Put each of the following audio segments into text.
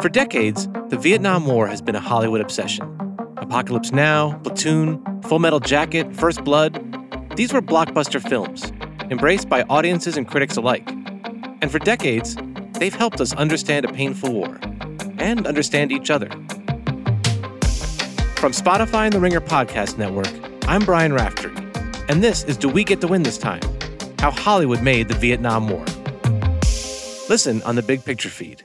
For decades, the Vietnam War has been a Hollywood obsession. Apocalypse Now, Platoon, Full Metal Jacket, First Blood, these were blockbuster films, embraced by audiences and critics alike. And for decades, they've helped us understand a painful war and understand each other. From Spotify and the Ringer Podcast Network, I'm Brian Raftery, and this is Do We Get to Win This Time? How Hollywood Made the Vietnam War. Listen on the Big Picture feed.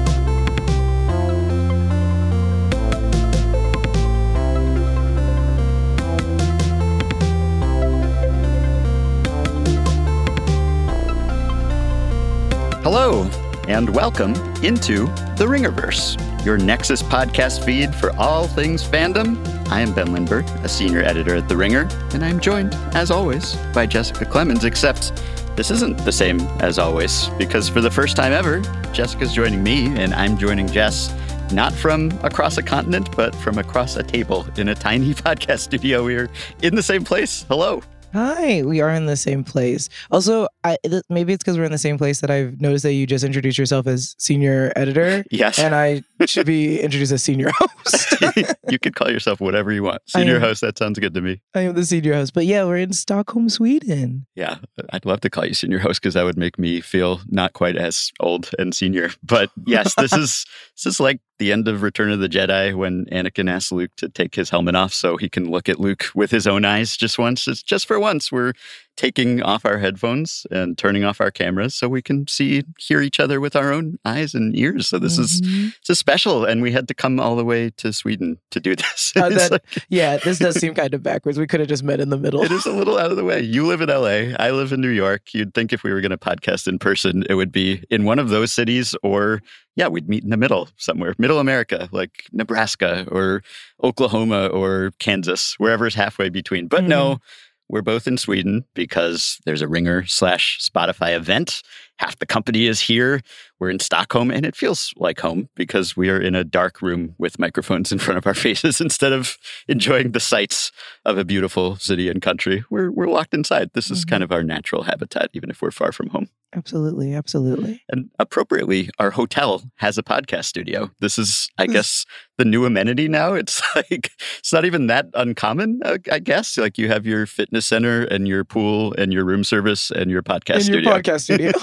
Hello, and welcome into the Ringerverse, your Nexus podcast feed for all things fandom. I am Ben Lindbergh, a senior editor at The Ringer, and I'm joined, as always, by Jessica Clemons, except this isn't the same as always, because for the first time ever, Jessica's joining me, and I'm joining Jess not from across a continent, but from across a table in a tiny podcast studio. We're in the same place. Hello. Hi, we are in the same place. Also, I, th- maybe it's because we're in the same place that I've noticed that you just introduced yourself as senior editor. Yes. And I should be introduced as senior host. you could call yourself whatever you want. Senior am- host, that sounds good to me. I am the senior host. But yeah, we're in Stockholm, Sweden. Yeah, I'd love to call you senior host because that would make me feel not quite as old and senior. But yes, this is this is like the end of Return of the Jedi when Anakin asks Luke to take his helmet off so he can look at Luke with his own eyes just once. It's just for once. We're taking off our headphones and turning off our cameras so we can see hear each other with our own eyes and ears. So this is Mhm. this is special, and we had to come all the way to Sweden to do this. Uh, that- like- yeah, this does seem kind of backwards. We could have just met in the middle. it is a little out of the way. You live in LA. I live in New York. You'd think if we were going to podcast in person, it would be in one of those cities, or yeah, we'd meet in the middle somewhere, middle America, like Nebraska or Oklahoma or Kansas, wherever is halfway between. But no, we're both in Sweden because there's a Ringer slash Spotify event. Half the company is here. We're in Stockholm, and it feels like home because we are in a dark room with microphones in front of our faces instead of enjoying the sights of a beautiful city and country. We're we're locked inside. This is Mhm. kind of our natural habitat, even if we're far from home. Absolutely, absolutely. And appropriately, our hotel has a podcast studio. This is, I guess, the new amenity now. It's like it's not even that uncommon, uh, I guess. Like you have your fitness center and your pool and your room service and your podcast your studio. podcast studio.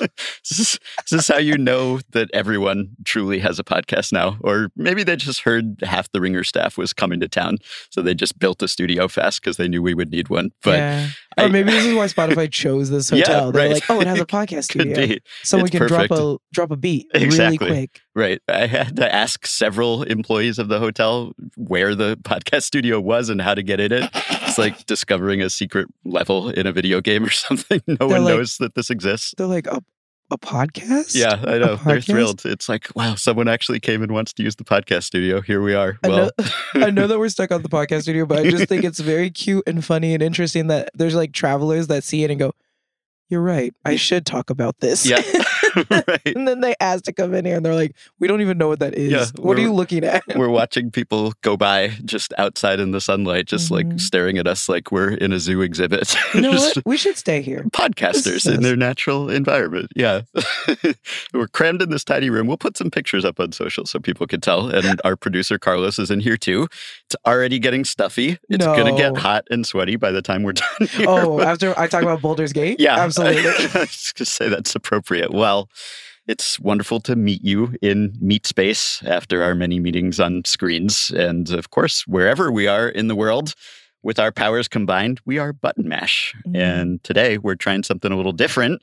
this, is, this is how you know that everyone truly has a podcast now. Or maybe they just heard half the Ringer staff was coming to town, so they just built a studio fast because they knew we would need one. But yeah. I- or maybe this is why Spotify chose this Yeah, hotel. They're right. like, oh, it has a podcast studio. Someone It's can drop a drop a beat Exactly. really quick. Right. I had to ask several employees of the hotel where the podcast studio was and how to get in it. It's like discovering a secret level in a video game or something. No one like- knows that this exists. They're like a, a podcast. Yeah, I know. They're thrilled. It's like, wow, someone actually came and wants to use the podcast studio. Here we are. I Well, know, I know that we're stuck on the podcast studio, but I just think it's very cute and funny and interesting that there's like travelers that see it and go, "You're right. I should talk about this." Yeah. Right. and then they ask to come in here, and they're like, "We don't even know what that is. Yeah, what are you looking at?" We're watching people go by just outside in the sunlight, just like Mhm. staring at us like we're in a zoo exhibit. you know what? We should stay here. podcasters in their natural environment. Yeah. We're crammed in this tiny room. We'll put some pictures up on social so people can tell. And our producer Carlos is in here too. It's already getting stuffy. It's going to get hot and sweaty by the time we're done here. Oh, after I talk about Baldur's Gate, yeah. absolutely. I was going to say that's appropriate. Well, It's wonderful to meet you in Meet Space after our many meetings on screens. And of course, wherever we are in the world, with our powers combined, we are Button Mash. Mm. And today we're trying something a little different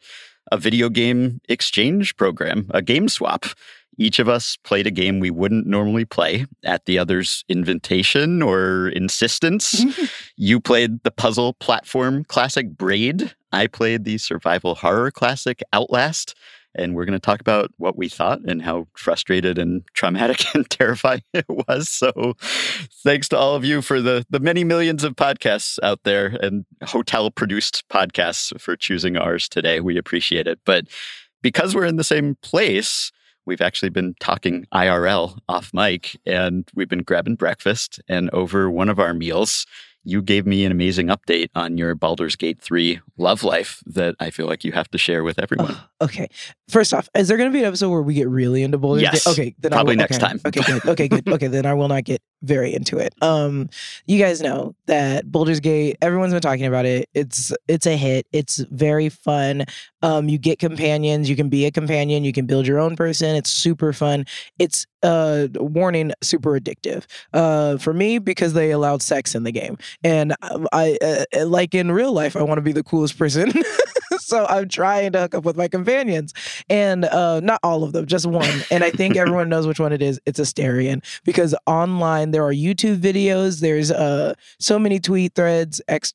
a video game exchange program, a game swap. Each of us played a game we wouldn't normally play at the other's invitation or insistence. you played the puzzle platform classic Braid. I played the survival horror classic Outlast. And we're going to talk about what we thought and how frustrated and traumatic and terrifying it was. So, thanks to all of you for the, the many millions of podcasts out there and hotel produced podcasts for choosing ours today. We appreciate it. But because we're in the same place, we've actually been talking IRL off mic and we've been grabbing breakfast. And over one of our meals, you gave me an amazing update on your Baldur's Gate 3 love life that I feel like you have to share with everyone. Okay. First off, is there going to be an episode where we get really into Baldur's Yes. Gate? Okay, then Probably will, next okay, time. Okay, good. Okay, good. Okay, then I will not get very into it. Um, you guys know that Baldur's Gate. Everyone's been talking about it. It's it's a hit. It's very fun. Um, you get companions. You can be a companion. You can build your own person. It's super fun. It's uh warning super addictive. Uh, for me because they allowed sex in the game, and um, I uh, like in real life, I want to be the coolest person. so I'm trying to hook up with my companions, and uh, not all of them, just one. And I think everyone knows which one it is. It's Astarion because online there are YouTube videos. There's uh so many tweet threads, X.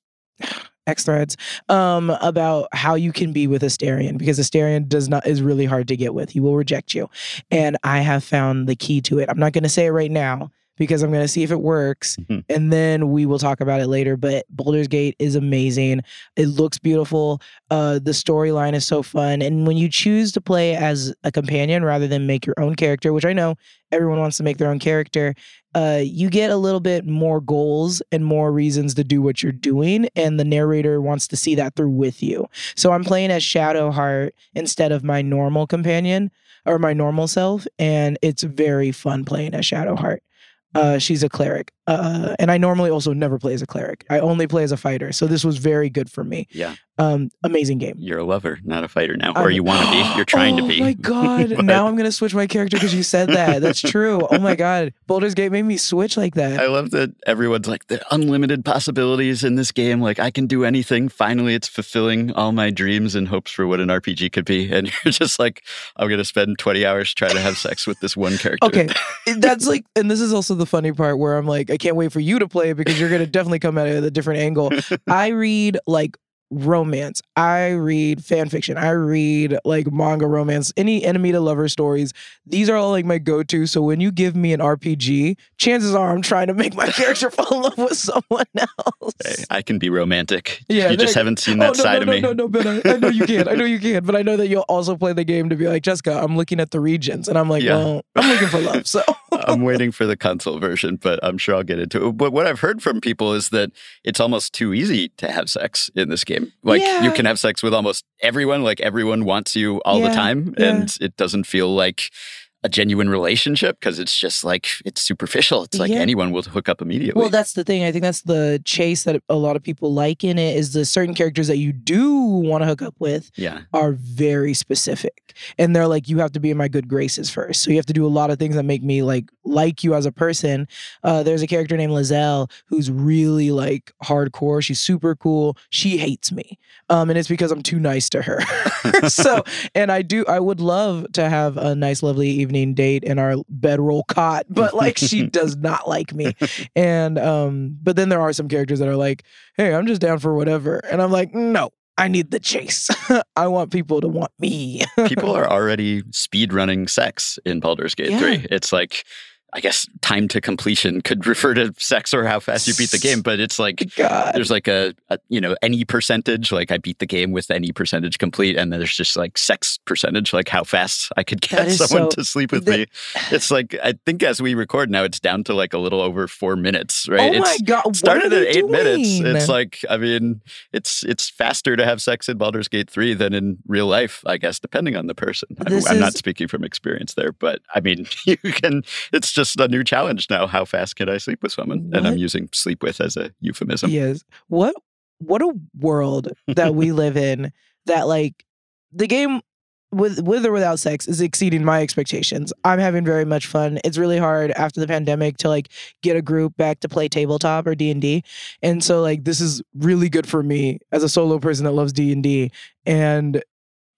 X threads um, about how you can be with Astarion because Astarion does not is really hard to get with. He will reject you, and I have found the key to it. I'm not going to say it right now because I'm going to see if it works, Mhm. and then we will talk about it later. But Baldur's Gate is amazing. It looks beautiful. Uh, the storyline is so fun, and when you choose to play as a companion rather than make your own character, which I know everyone wants to make their own character, uh, you get a little bit more goals and more reasons to do what you're doing, and the narrator wants to see that through with you. So I'm playing as Shadowheart instead of my normal companion or my normal self, and it's very fun playing as Shadowheart. Uh, she's a cleric, uh, and I normally also never play as a cleric. I only play as a fighter, so this was very good for me. Yeah. Um, amazing game. You're a lover, not a fighter now. I'm- or you want to be. You're trying to be. oh my god! But now I'm gonna switch my character because you said that. That's true. Oh my god! Baldur's Gate made me switch like that. I love that everyone's like the unlimited possibilities in this game. Like I can do anything. Finally, it's fulfilling all my dreams and hopes for what an RPG could be. And you're just like, I'm gonna spend 20 hours trying to have sex with this one character. Okay, that's like, and this is also the funny part where I'm like, I can't wait for you to play it because you're gonna definitely come at it at a different angle. I read like romance. I read fan fiction. I read like manga romance, any enemy to lover stories. These are all like my go-to. So when you give me an RPG, chances are I'm trying to make my character fall in love with someone else. Hey, I can be romantic. Yeah, you just haven't seen Oh, that no, side no, of no, me. No, no, Ben, I, I know you can. I know you can. But I know that you'll also play the game to be like, Jessica, I'm looking at the regions. And I'm like, Yeah. well, I'm looking for love. So I'm waiting for the console version, but I'm sure I'll get into it. But what I've heard from people is that it's almost too easy to have sex in this game. Like you can have sex with almost everyone, like everyone wants you all the Yeah, time, yeah. and it doesn't feel like a genuine relationship because it's just like it's superficial. It's like Yeah. anyone will hook up immediately. Well, that's the thing. I think that's the chase that a lot of people like in it is the certain characters that you do want to hook up with yeah. are very specific. And they're like, you have to be in my good graces first. So you have to do a lot of things that make me like like you as a person. Uh, there's a character named Lae'zel who's really like hardcore. She's super cool. She hates me. Um, and it's because I'm too nice to her. so and I do I would love to have a nice, lovely evening date in our bedroll cot, but like she does not like me. And um, but then there are some characters that are like, hey, I'm just down for whatever. And I'm like, no, I need the chase. I want people to want me. People are already speed running sex in Baldur's Gate Yeah. 3. It's like I guess time to completion could refer to sex or how fast you beat the game, but it's like God. there's like a, a you know any percentage like i beat the game with any percentage complete and then there's just like sex percentage like how fast i could get someone so- to sleep with that- me it's like i think as we record now it's down to like a little over four minutes right Oh my it's god! what started at eight minutes it's like i mean it's it's faster to have sex in Baldur's Gate 3 than in real life i guess depending on the person i'm not speaking from experience there but i mean you can it's just a new challenge now how fast can i sleep with someone and i'm using sleep with as a euphemism Yes. What what a world that we live in that like the game with with or without sex is exceeding my expectations. I'm having very much fun. It's really hard after the pandemic to like get a group back to play tabletop or D and so like this is really good for me as a solo person that loves D and D. And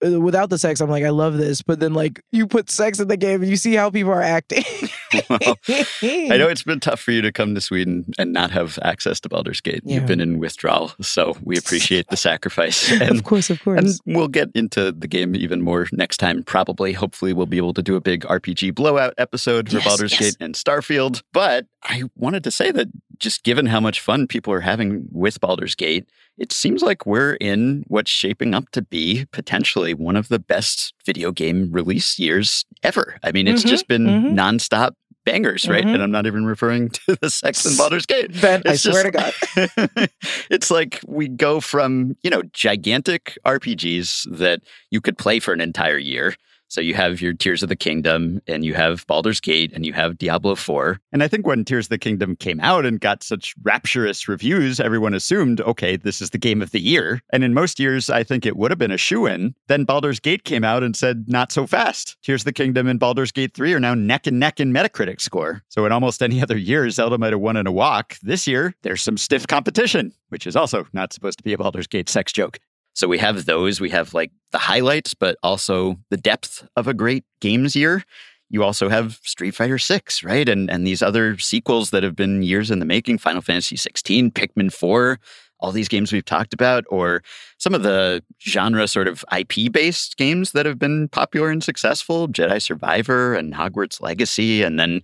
uh, without the sex, I'm like I love this, but then like you put sex in the game and you see how people are acting. well, I know it's been tough for you to come to Sweden and not have access to Baldur's Gate. Yeah. You've been in withdrawal, so we appreciate the sacrifice. And of course, of course. And we'll get into the game even more next time, probably. Hopefully, we'll be able to do a big RPG blowout episode for Yes, Baldur's yes. Gate and Starfield. But I wanted to say that just given how much fun people are having with Baldur's Gate, it seems like we're in what's shaping up to be potentially one of the best video game release years ever. I mean, it's Mhm, just been mhm. nonstop bangers, right? Mhm. And I'm not even referring to the sex in Baldur's Gate. Ben, I It's swear to God. it's like we go from, you know, gigantic RPGs that you could play for an entire year. So you have your Tears of the Kingdom and you have Baldur's Gate and you have Diablo 4. And I think when Tears of the Kingdom came out and got such rapturous reviews, everyone assumed, okay, this is the game of the year. And in most years, I think it would have been a shoe in. Then Baldur's Gate came out and said, not so fast. Tears of the Kingdom and Baldur's Gate 3 are now neck and neck in Metacritic score. So in almost any other year, Zelda might have won in a walk. This year, there's some stiff competition, which is also not supposed to be a Baldur's Gate sex joke. So we have those. We have like the highlights, but also the depth of a great games year. You also have Street Fighter 6, right? And and these other sequels that have been years in the making, Final Fantasy 16, Pikmin 4, all these games we've talked about, or some of the genre sort of IP based games that have been popular and successful, Jedi Survivor and Hogwarts Legacy, and then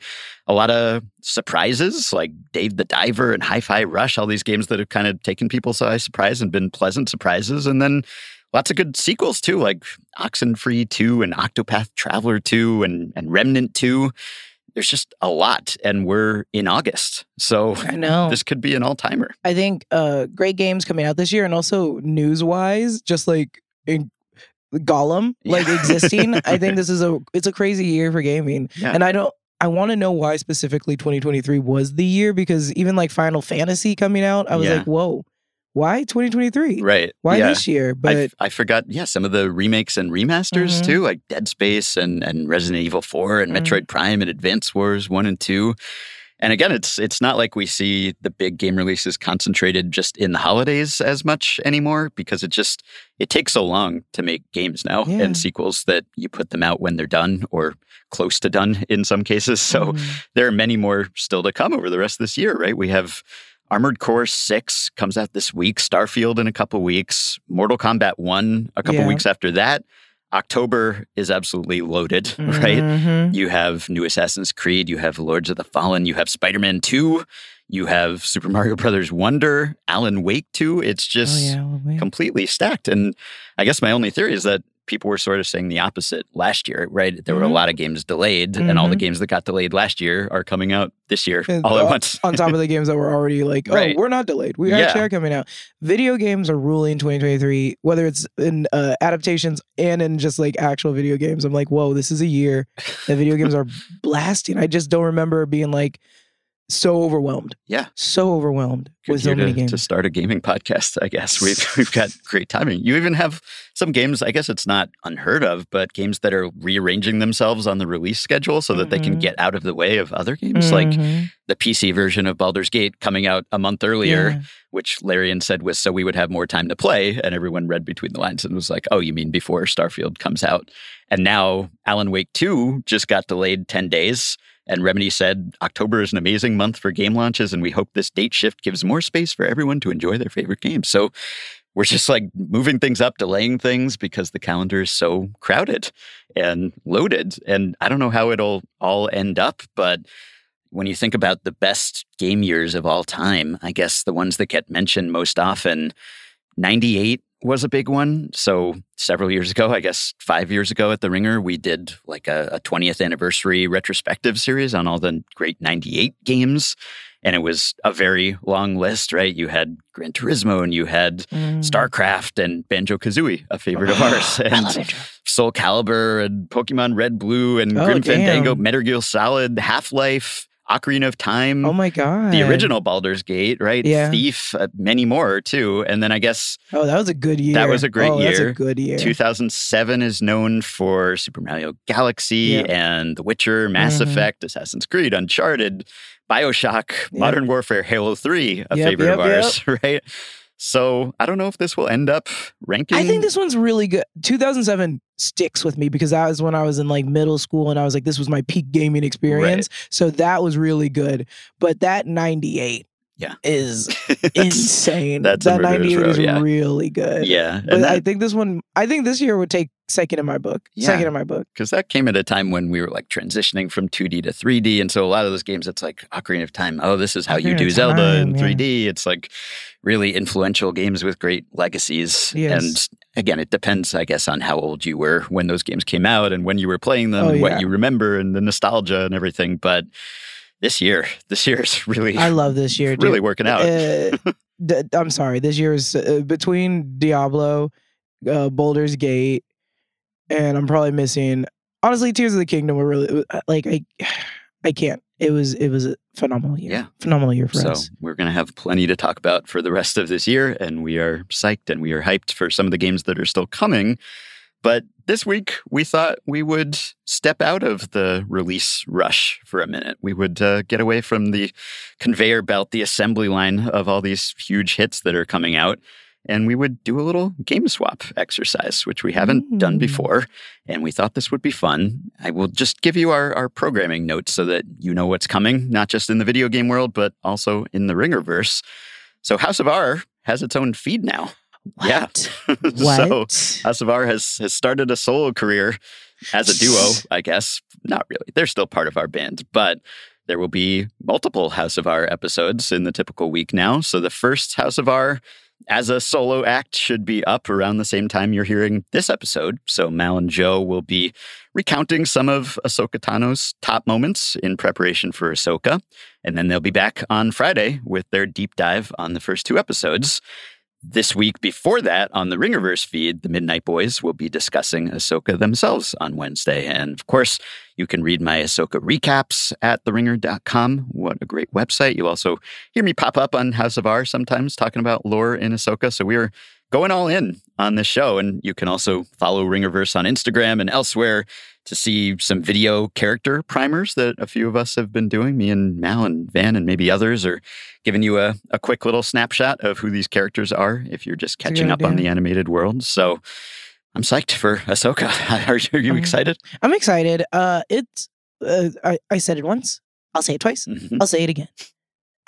a lot of surprises like Dave the Diver and Hi Fi Rush, all these games that have kind of taken people by surprise and been pleasant surprises. And then lots of good sequels too, like Oxenfree 2 and Octopath Traveler 2 and, and Remnant 2. There's just a lot, and we're in August. So I know. this could be an all timer. I think uh great games coming out this year and also news wise, just like in Gollum, like Yeah. existing. I think this is a it's a crazy year for gaming. Yeah. And I don't I want to know why specifically 2023 was the year because even like Final Fantasy coming out, I was Yeah. like, whoa, why 2023? Right. Why yeah. this year? But f- I forgot, yeah, some of the remakes and remasters Mhm. too, like Dead Space and, and Resident Evil 4 and Mhm. Metroid Prime and Advance Wars 1 and 2. And again, it's it's not like we see the big game releases concentrated just in the holidays as much anymore because it just it takes so long to make games now Yeah. and sequels that you put them out when they're done or close to done in some cases. So Mm. there are many more still to come over the rest of this year, right? We have Armored Core 6 comes out this week, Starfield in a couple weeks, Mortal Kombat 1 a couple Yeah. weeks after that. October is absolutely loaded, right? Mhm. You have new Assassin's Creed, you have Lords of the Fallen, you have Spider-Man 2, you have Super Mario Brothers Wonder, Alan Wake 2. It's Oh just yeah, completely stacked. And I guess my only theory is that people were sort of saying the opposite last year, right? There were a Mhm. lot of games delayed, and all the Mhm. games that got delayed last year are coming out this year And all at once. on top of the games that were already like, oh, Right. we're not delayed. We Yeah. actually are coming out. Video games are ruling 2023, whether it's in uh, adaptations and in just like actual video games. I'm like, whoa, this is a year that video games are blasting. I just don't remember being like so overwhelmed. Yeah. So overwhelmed Good with so many to, games. to start a gaming podcast, I guess. We've, we've got great timing. You even have some games, I guess it's not unheard of, but games that are rearranging themselves on the release schedule so that they can Mhm. get out of the way of other games. Like Mhm. the PC version of Baldur's Gate coming out a month earlier, Yeah. which Larian said was so we would have more time to play. And everyone read between the lines and was like, oh, you mean before Starfield comes out? And now Alan Wake 2 just got delayed 10 days. And Remedy said October is an amazing month for game launches, and we hope this date shift gives more space for everyone to enjoy their favorite games. So we're just like moving things up, delaying things because the calendar is so crowded and loaded. And I don't know how it'll all end up, but when you think about the best game years of all time, I guess the ones that get mentioned most often, 98 was a big one. So several years ago, I guess five years ago at the Ringer, we did like a, a 20th anniversary retrospective series on all the great 98 games. And it was a very long list, right? You had Gran Turismo and you had Mm. StarCraft and Banjo Kazooie, a favorite of ours. And. Soul Calibur and Pokemon Red Blue and Oh, Grim Fandango. Metal Gear Solid, Half Life, Ocarina of Time. Oh my god. the original Baldur's Gate, right? Yeah. Thief, uh, many more too. And then I guess Oh, that was a good year. That was a great oh, That's a good year. 2007 is known for Super Mario Galaxy Yeah. and The Witcher, Mass Mhm. Effect, Assassin's Creed, Uncharted, Bioshock, Yep. Modern Warfare, Halo 3, a Yep, favorite yep, of ours, right? So I don't know if this will end up ranking. I think this one's really good. 2007 sticks with me because that was when I was in like middle school and I was like, this was my peak gaming experience. So that was really good. But that 98 Yeah. is It's- insane. that's that murderer's 98 row, is yeah. really good. Yeah. But And I think this one, I think this year would take second in my book. Yeah. Second in my book. because that came at a time when we were like transitioning from 2D to 3D. And so a lot of those games, it's like Ocarina of Time. Oh, this is how you do of Zelda in yeah. 3D. It's like really influential games with great legacies. Yes. And again, it depends, I guess, on how old you were when those games came out and when you were playing them Oh, and yeah. what you remember and the nostalgia and everything. But this year, this year is really, I love this year. Dude. really working out. Uh, d- I'm sorry. This year is uh, between Diablo, uh, Baldur's Gate, and I'm probably missing. Honestly, Tears of the Kingdom were really uh, like I, I can't. It was it was a phenomenal year. Yeah. phenomenal year for So us. we're going to have plenty to talk about for the rest of this year, and we are psyched and we are hyped for some of the games that are still coming. But this week, we thought we would step out of the release rush for a minute. We would uh, get away from the conveyor belt, the assembly line of all these huge hits that are coming out, and we would do a little game swap exercise, which we haven't done Mm. before. And we thought this would be fun. I will just give you our, our programming notes so that you know what's coming, not just in the video game world, but also in the Ringerverse. So House of R has its own feed now. Yeah. What? so What? House of R has, has started a solo career as a duo, I guess. Not really. They're still part of our band, but there will be multiple House of R episodes in the typical week now. So the first House of R as a solo act should be up around the same time you're hearing this episode. So Mal and Joe will be recounting some of Ahsoka Tano's top moments in preparation for Ahsoka. And then they'll be back on Friday with their deep dive on the first two episodes. This week before that, on the Ringerverse feed, the Midnight Boys will be discussing Ahsoka themselves on Wednesday. And of course, you can read my Ahsoka recaps at theringer.com. What a great website. You'll also hear me pop up on House of R sometimes talking about lore in Ahsoka. So we are going all in on this show. And you can also follow Ringerverse on Instagram and elsewhere to see some video character primers that a few of us have been doing. Me and Mal and Van and maybe others are giving you a, a quick little snapshot of who these characters are if you're just catching up on the animated world. So I'm psyched for Ahsoka. Are you, are you Um, excited? I'm excited. Uh, it's uh, I I said it once. I'll say it twice. Mhm. I'll say it again.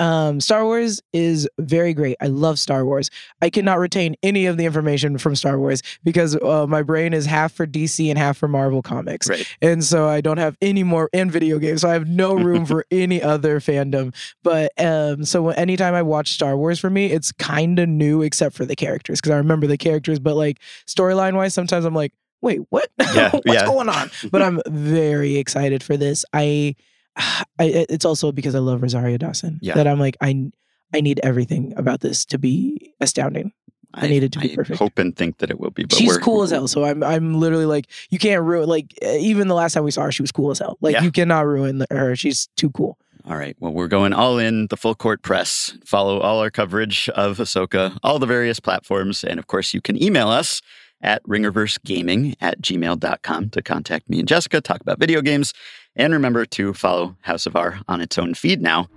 Um, Star Wars is very great. I love Star Wars. I cannot retain any of the information from Star Wars because uh, my brain is half for DC and half for Marvel comics. Right. And so I don't have any more and video games. So I have no room for any other fandom. But um, so anytime I watch Star Wars for me, it's kind of new except for the characters because I remember the characters. But like storyline wise, sometimes I'm like, wait, what? Yeah, What's yeah. going on? But I'm very excited for this. I, I it's also because I love Rosario Dawson Yeah. that I'm like I I need everything about this to be astounding. I need it to be I perfect. hope and think that it will be. But She's cool as hell. So I'm I'm literally like you can't ruin like even the last time we saw her she was cool as hell. Like Yeah. you cannot ruin her. She's too cool. All right. Well, we're going all in the full court press. Follow all our coverage of Ahsoka, all the various platforms. And of course, you can email us at ringerversegaming at gmail.com to contact me and Jessica, talk about video games. And remember to follow House of R on its own feed now.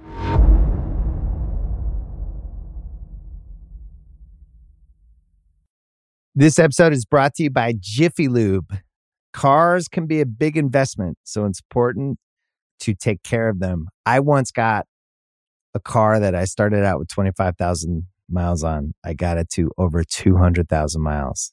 This episode is brought to you by Jiffy Lube. Cars can be a big investment, so it's important to take care of them. I once got a car that I started out with 25,000 miles on. I got it to over 200,000 miles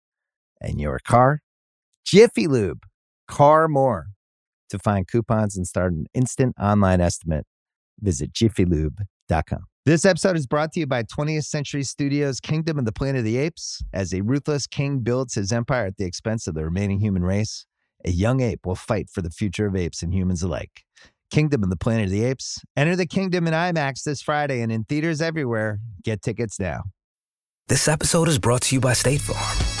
and your car. Jiffy Lube, car more. To find coupons and start an instant online estimate, Visit jiffylube.com. This episode is brought to you by 20th Century Studios' Kingdom of the Planet of the Apes. As a ruthless king builds his empire at the expense of the remaining human race, a young ape will fight for the future of apes and humans alike. Kingdom of the Planet of the Apes. Enter the kingdom in IMAX this Friday and in theaters everywhere. Get tickets now. This episode is brought to you by State Farm.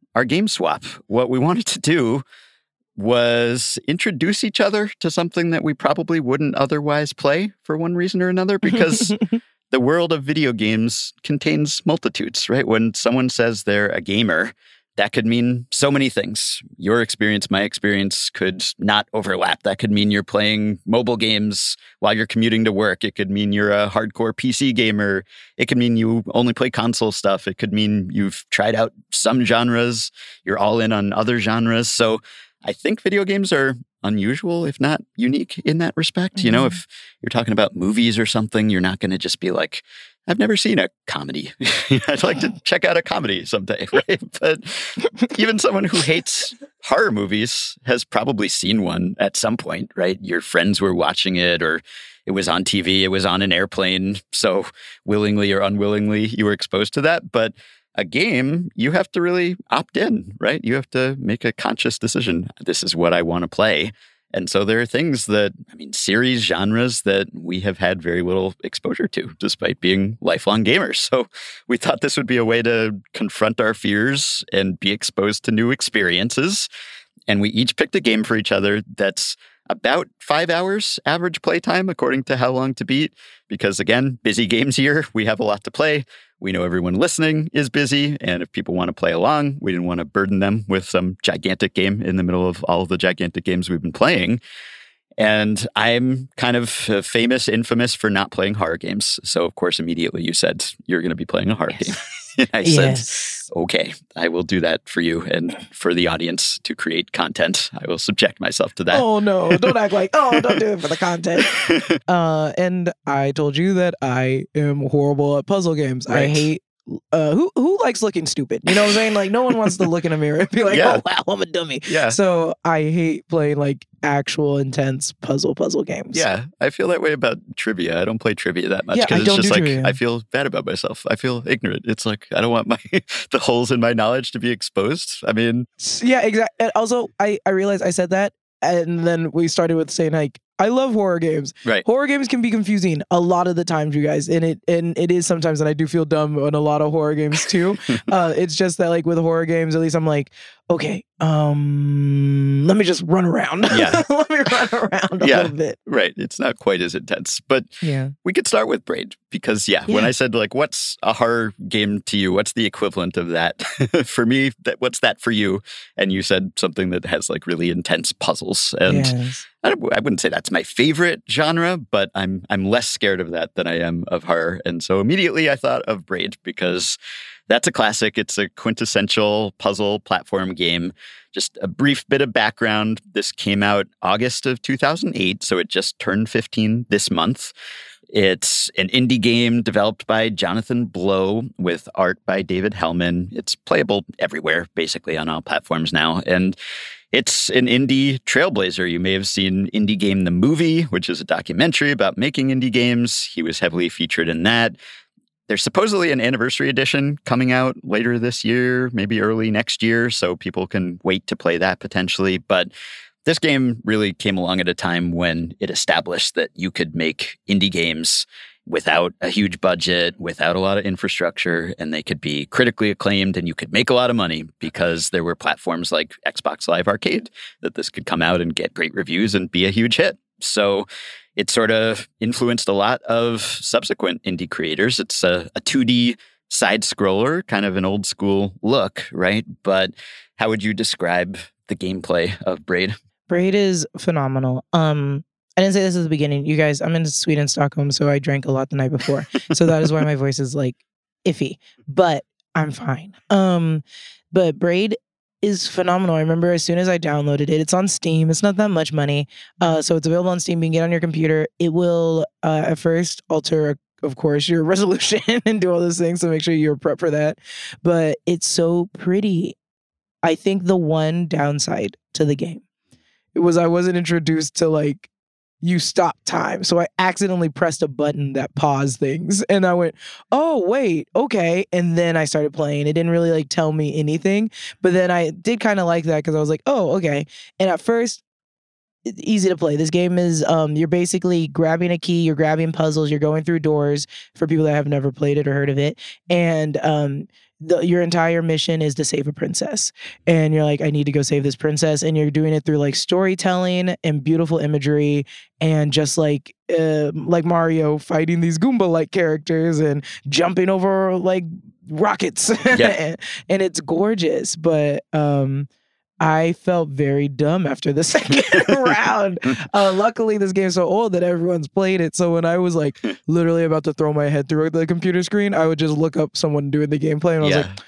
our game swap, what we wanted to do was introduce each other to something that we probably wouldn't otherwise play for one reason or another because the world of video games contains multitudes, right? When someone says they're a gamer, that could mean so many things. Your experience, my experience could not overlap. That could mean you're playing mobile games while you're commuting to work. It could mean you're a hardcore PC gamer. It could mean you only play console stuff. It could mean you've tried out some genres, you're all in on other genres. So I think video games are unusual, if not unique in that respect. Mm-hmm. You know, mm-hmm. if you're talking about movies or something, you're not going to just be like, I've never seen a comedy. I'd like to check out a comedy someday, right? But even someone who hates horror movies has probably seen one at some point, right? Your friends were watching it or it was on TV, it was on an airplane. So willingly or unwillingly, you were exposed to that. But a game, you have to really opt in, right? You have to make a conscious decision. This is what I want to play. And so there are things that, I mean, series genres that we have had very little exposure to, despite being lifelong gamers. So we thought this would be a way to confront our fears and be exposed to new experiences. And we each picked a game for each other that's about five hours average playtime, according to How Long to Beat. Because again, busy games here, we have a lot to play. We know everyone listening is busy. And if people want to play along, we didn't want to burden them with some gigantic game in the middle of all of the gigantic games we've been playing. And I'm kind of famous, infamous for not playing horror games. So, of course, immediately you said you're going to be playing a horror yes. game. I said, okay, I will do that for you and for the audience to create content. I will subject myself to that. Oh, no. Don't act like, oh, don't do it for the content. Uh, and I told you that I am horrible at puzzle games. Right. I hate uh, who who likes looking stupid? You know what I'm saying? Like no one wants to look in a mirror and be like, yeah. "Oh wow, I'm a dummy." Yeah. So I hate playing like actual intense puzzle puzzle games. Yeah, I feel that way about trivia. I don't play trivia that much because yeah, it's just like trivia. I feel bad about myself. I feel ignorant. It's like I don't want my the holes in my knowledge to be exposed. I mean, yeah, exactly. Also, I I realized I said that and then we started with saying like I love horror games. Right. Horror games can be confusing a lot of the times, you guys, and it and it is sometimes, and I do feel dumb on a lot of horror games too. uh, it's just that like with horror games, at least I'm like, okay, um, let me just run around. Yeah. let me run around a yeah. little bit. Right. It's not quite as intense, but yeah, we could start with Braid because yeah, yeah, when I said like, what's a horror game to you? What's the equivalent of that for me? That what's that for you? And you said something that has like really intense puzzles and. Yes. I, I wouldn't say that's my favorite genre, but I'm I'm less scared of that than I am of horror. And so immediately I thought of Braid because that's a classic. It's a quintessential puzzle platform game. Just a brief bit of background. This came out August of 2008, so it just turned 15 this month. It's an indie game developed by Jonathan Blow with art by David Hellman. It's playable everywhere, basically on all platforms now. And it's an indie trailblazer. You may have seen Indie Game the Movie, which is a documentary about making indie games. He was heavily featured in that. There's supposedly an anniversary edition coming out later this year, maybe early next year, so people can wait to play that potentially. But this game really came along at a time when it established that you could make indie games without a huge budget, without a lot of infrastructure, and they could be critically acclaimed and you could make a lot of money because there were platforms like Xbox Live Arcade that this could come out and get great reviews and be a huge hit. So it sort of influenced a lot of subsequent indie creators. It's a, a 2D side scroller, kind of an old school look, right? But how would you describe the gameplay of Braid? Braid is phenomenal. Um, I didn't say this at the beginning. You guys, I'm in Sweden, Stockholm, so I drank a lot the night before. so that is why my voice is like iffy, but I'm fine. Um, but Braid is phenomenal. I remember as soon as I downloaded it, it's on Steam. It's not that much money. Uh, so it's available on Steam. You can get on your computer. It will uh, at first alter, of course, your resolution and do all those things. So make sure you're prep for that. But it's so pretty. I think the one downside to the game was I wasn't introduced to like you stop time. So I accidentally pressed a button that paused things and I went, "Oh, wait, okay." And then I started playing. It didn't really like tell me anything, but then I did kind of like that cuz I was like, "Oh, okay." And at first it's easy to play. This game is um you're basically grabbing a key, you're grabbing puzzles, you're going through doors for people that have never played it or heard of it. And um the, your entire mission is to save a princess. And you're like i need to go save this princess. And you're doing it through like storytelling and beautiful imagery and just like uh, like mario fighting these goomba like characters and jumping over like rockets. Yeah. and it's gorgeous. But um I felt very dumb after the second round. Uh, luckily, this game's so old that everyone's played it. So when I was like literally about to throw my head through the computer screen, I would just look up someone doing the gameplay and I was Yeah. like,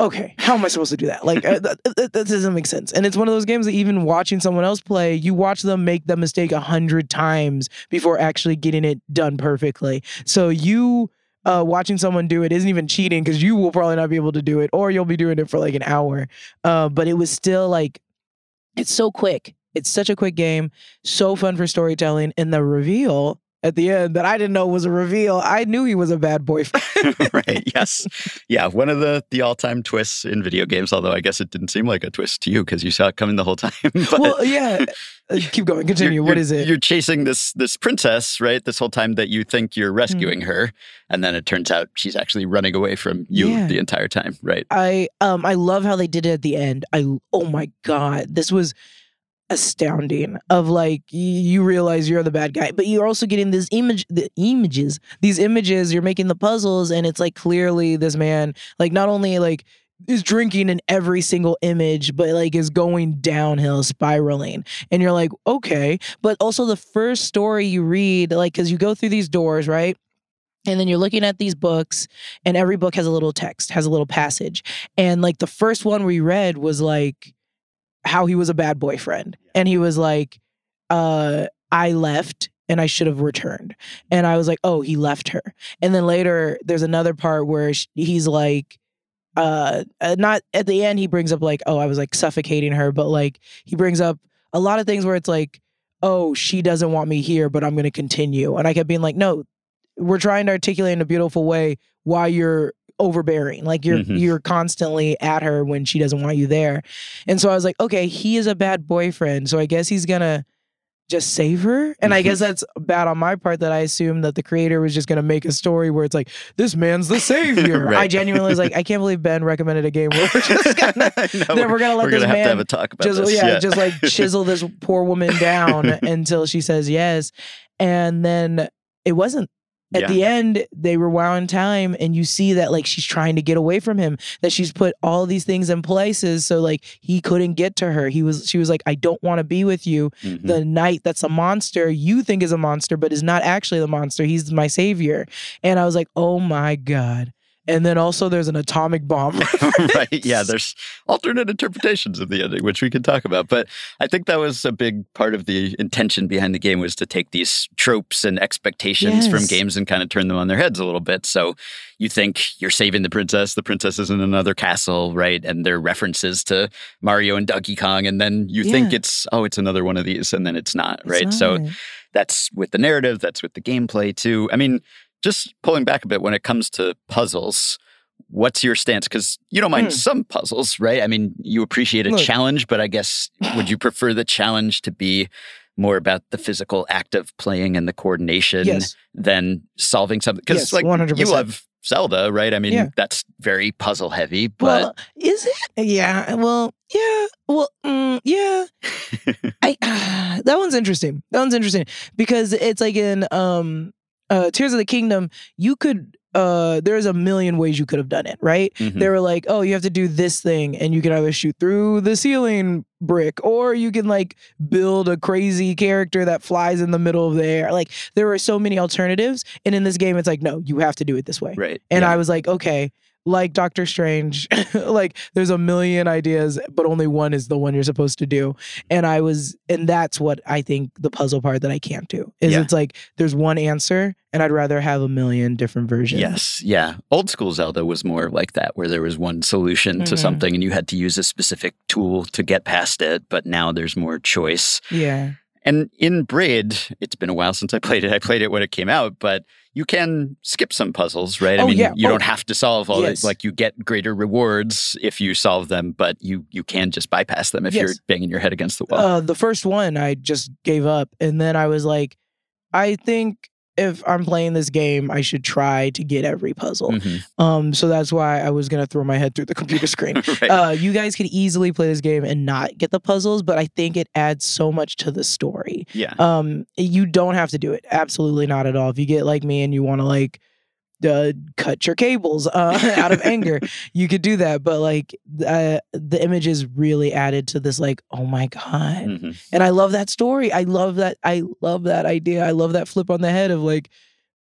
okay, how am I supposed to do that? Like, uh, that, that, that doesn't make sense. And it's one of those games that even watching someone else play, you watch them make the mistake a hundred times before actually getting it done perfectly. So you uh, watching someone do it isn't even cheating because you will probably not be able to do it, or you'll be doing it for like an hour. Uh, but it was still like, it's so quick. It's such a quick game, so fun for storytelling, and the reveal at the end that I didn't know was a reveal. I knew he was a bad boyfriend. right. Yes. Yeah. One of the the all time twists in video games. Although I guess it didn't seem like a twist to you because you saw it coming the whole time. but well, yeah. Uh, keep going. Continue. you're- What you're- is it? You're chasing this this princess, right? This whole time that you think you're rescuing Mm. her, and then it turns out she's actually running away from you Yeah. the entire time, right? I um I love how they did it at the end. I oh my god, this was astounding. Of like you realize you're the bad guy, but you're also getting this image, the images, these images. You're making the puzzles, and it's like clearly this man, like not only like is drinking in every single image, but like is going downhill, spiraling. And you're like, okay. But also the first story you read, like, because you go through these doors, right? And then you're looking at these books, and every book has a little text, has a little passage. And like the first one we read was like how he was a bad boyfriend. And he was like, uh, I left and I should have returned. And I was like, oh, he left her. And then later there's another part where he's like, uh, uh, not at the end, he brings up like, oh, I was like suffocating her, but like he brings up a lot of things where it's like, oh, she doesn't want me here, but I'm going to continue. And I kept being like, no, we're trying to articulate in a beautiful way why you're overbearing like you're Mhm. you're constantly at her when she doesn't want you there and so i was like okay he is a bad boyfriend so i guess he's gonna just save her and i guess that's bad on my part that i assumed that the creator was just gonna make a story where it's like this man's the savior i genuinely was like i can't believe ben recommended a game where we're just gonna No, then we're gonna let we're this gonna have man to have a talk about just this. yeah, just like chisel this poor woman down until she says yes. And then it wasn't. At Yeah. the end, they rewound time, and you see that like she's trying to get away from him. That she's put all these things in places so like he couldn't get to her. He was she was like, I don't want to be with you. Mhm. The knight that's a monster you think is a monster, but is not actually the monster. He's my savior. And I was like, oh my god. And then also there's an atomic bomb. right. Yeah, there's alternate interpretations of the ending, which we can talk about. But I think that was a big part of the intention behind the game was to take these tropes and expectations from games and kind of turn them on their heads a little bit. So you think you're saving the princess, the princess is in another castle, right? And there are references to Mario and Donkey Kong, and then you think it's oh, it's another one of these, and then it's not, It's right? So that's with the narrative, that's with the gameplay too. I mean, just pulling back a bit when it comes to puzzles, what's your stance? Because you don't mind Hmm. some puzzles, right? I mean, you appreciate a Look. challenge, but I guess would you prefer the challenge to be more about the physical act of playing and the coordination yes. than solving something? Because Yes, like 100%. you love Zelda, right? I mean, Yeah. that's very puzzle heavy, but Well, is it? Yeah. Well, yeah. Well, mm, yeah. I that one's interesting. That one's interesting because it's like in um uh Tears of the Kingdom, you could uh there's a million ways you could have done it, right? Mhm. They were like, "Oh, you have to do this thing and you can either shoot through the ceiling brick or you can like build a crazy character that flies in the middle of the air." Like there were so many alternatives and in this game it's like, "No, you have to do it this way." Right. And yeah. I was like, "Okay, like Doctor Strange, like there's a million ideas, but only one is the one you're supposed to do. And I was, and that's what I think the puzzle part that I can't do is Yeah. it's like there's one answer, and I'd rather have a million different versions. Yes, yeah. Old school Zelda was more like that, where there was one solution to Mhm. something and you had to use a specific tool to get past it. But now there's more choice. Yeah. And in Braid, it's been a while since I played it. I played it when it came out, but you can skip some puzzles, right? Oh, I mean, yeah. you Oh, don't have to solve all yes. the like you get greater rewards if you solve them, but you you can just bypass them if you're banging your head against the wall. Uh, the first one I just gave up, and then I was like, I think if I'm playing this game, I should try to get every puzzle. Mhm. Um, so that's why I was gonna throw my head through the computer screen. right. uh, you guys could easily play this game and not get the puzzles, but I think it adds so much to the story. yeah. Um, you don't have to do it. Absolutely not at all. If you get like me and you want to like uh, cut your cables uh, out of anger, you could do that. But like uh, the images really added to this, like, oh my god! Mhm. And I love that story. I love that. I love that idea. I love that flip on the head of like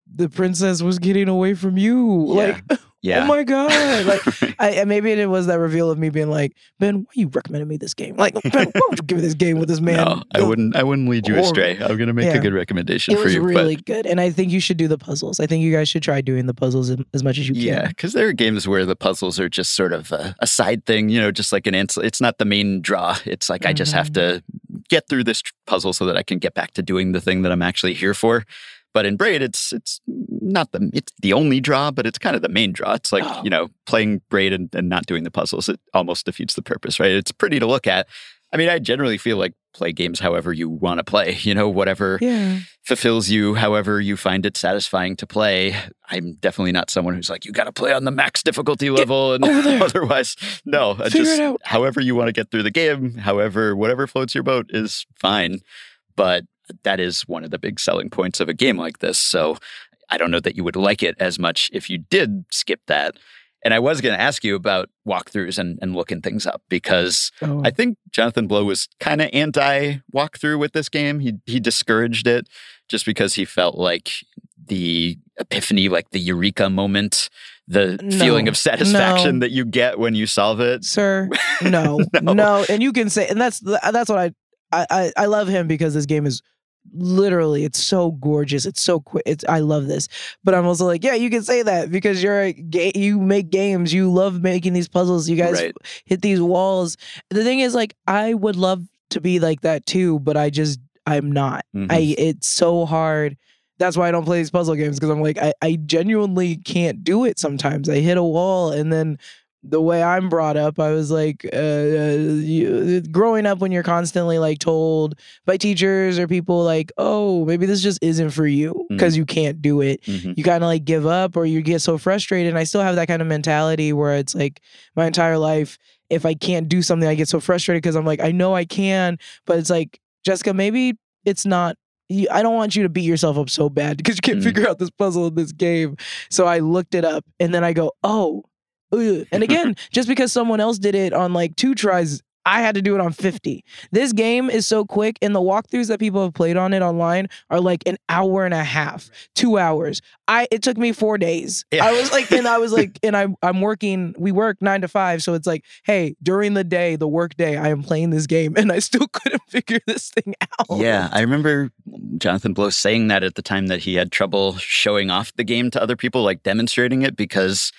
the princess was getting away from you. Yeah. Like, Oh yeah. oh my god! Like I, and maybe it was that reveal of me being like, Ben, why you recommended me this game? Like, Ben, why would you give me this game with this man? no, I wouldn't. I wouldn't lead you Horrible. astray. I'm going to make Yeah. a good recommendation It for was you. really good, and I think you should do the puzzles. I think you guys should try doing the puzzles as, much as you but can. yeah, because there are games where the puzzles are just sort of a, a side thing. You know, just like an answer. It's not the main draw. It's like I just have mm-hmm. to get through this puzzle so that I can get back to doing the thing that I'm actually here for. But in Braid, it's it's not the it's the only draw, but it's kind of the main draw. It's like Oh. you know playing Braid and, and not doing the puzzles. It almost defeats the purpose, right? It's pretty to look at. I mean, I generally feel like play games however you want to play. You know, whatever Yeah. fulfills you, however you find it satisfying to play. I'm definitely not someone who's like, you got to play on the max difficulty level, and otherwise, no. Figure just it out. however you want to get through the game, however, whatever floats your boat is fine. But that is one of the big selling points of a game like this. So I don't know that you would like it as much if you did skip that. And I was going to ask you about walkthroughs and, and looking things up because Oh. I think Jonathan Blow was kind of anti walkthrough with this game. He he discouraged it just because he felt like the epiphany, like the eureka moment, the No. feeling of satisfaction No. that you get when you solve it. sir. No, No. no, and you can say, and that's that's what I, I I I love him because this game is literally it's so gorgeous it's so quick it's i love this but i'm also like yeah you can say that because you're a ga- you make games you love making these puzzles you guys Right. hit these walls the thing is like i would love to be like that too but i just i'm not Mhm. i it's so hard that's why i don't play these puzzle games because i'm like I, I genuinely can't do it sometimes i hit a wall and then the way i'm brought up i was like uh, uh, you, growing up when you're constantly like told by teachers or people like oh maybe this just isn't for you because you can't do it Mhm. you kind of like give up or you get so frustrated and i still have that kind of mentality where it's like my entire life if i can't do something i get so frustrated because i'm like i know i can but it's like jessica maybe it's not i don't want you to beat yourself up so bad because you can't Mm. figure out this puzzle in this game so i looked it up and then i go oh ugh. and again just because someone else did it on like two tries I had to do it on 50. This game is so quick, and the walkthroughs that people have played on it online are like an hour and a half, two hours. I it took me four days. Yeah. I was like, and I was like, and I I'm working. We work nine to five, so it's like, hey, during the day, the work day, I am playing this game, and I still couldn't figure this thing out. Yeah, I remember Jonathan Blow saying that at the time that he had trouble showing off the game to other people, like demonstrating it, because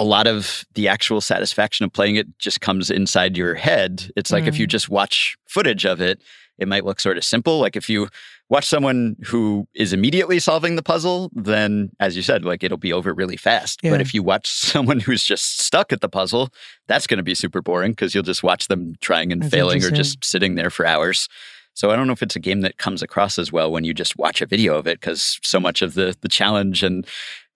a lot of the actual satisfaction of playing it just comes inside your head. It's like if you mm. just watch footage of it, it might look sort of simple. Like if you watch someone who is immediately solving the puzzle, then as you said, like it'll be over really fast. Yeah. But if you watch someone who's just stuck at the puzzle, that's going to be super boring because you'll just watch them trying and That's failing or just sitting there for hours. So I don't know if it's a game that comes across as well when you just watch a video of it because so much of the the challenge and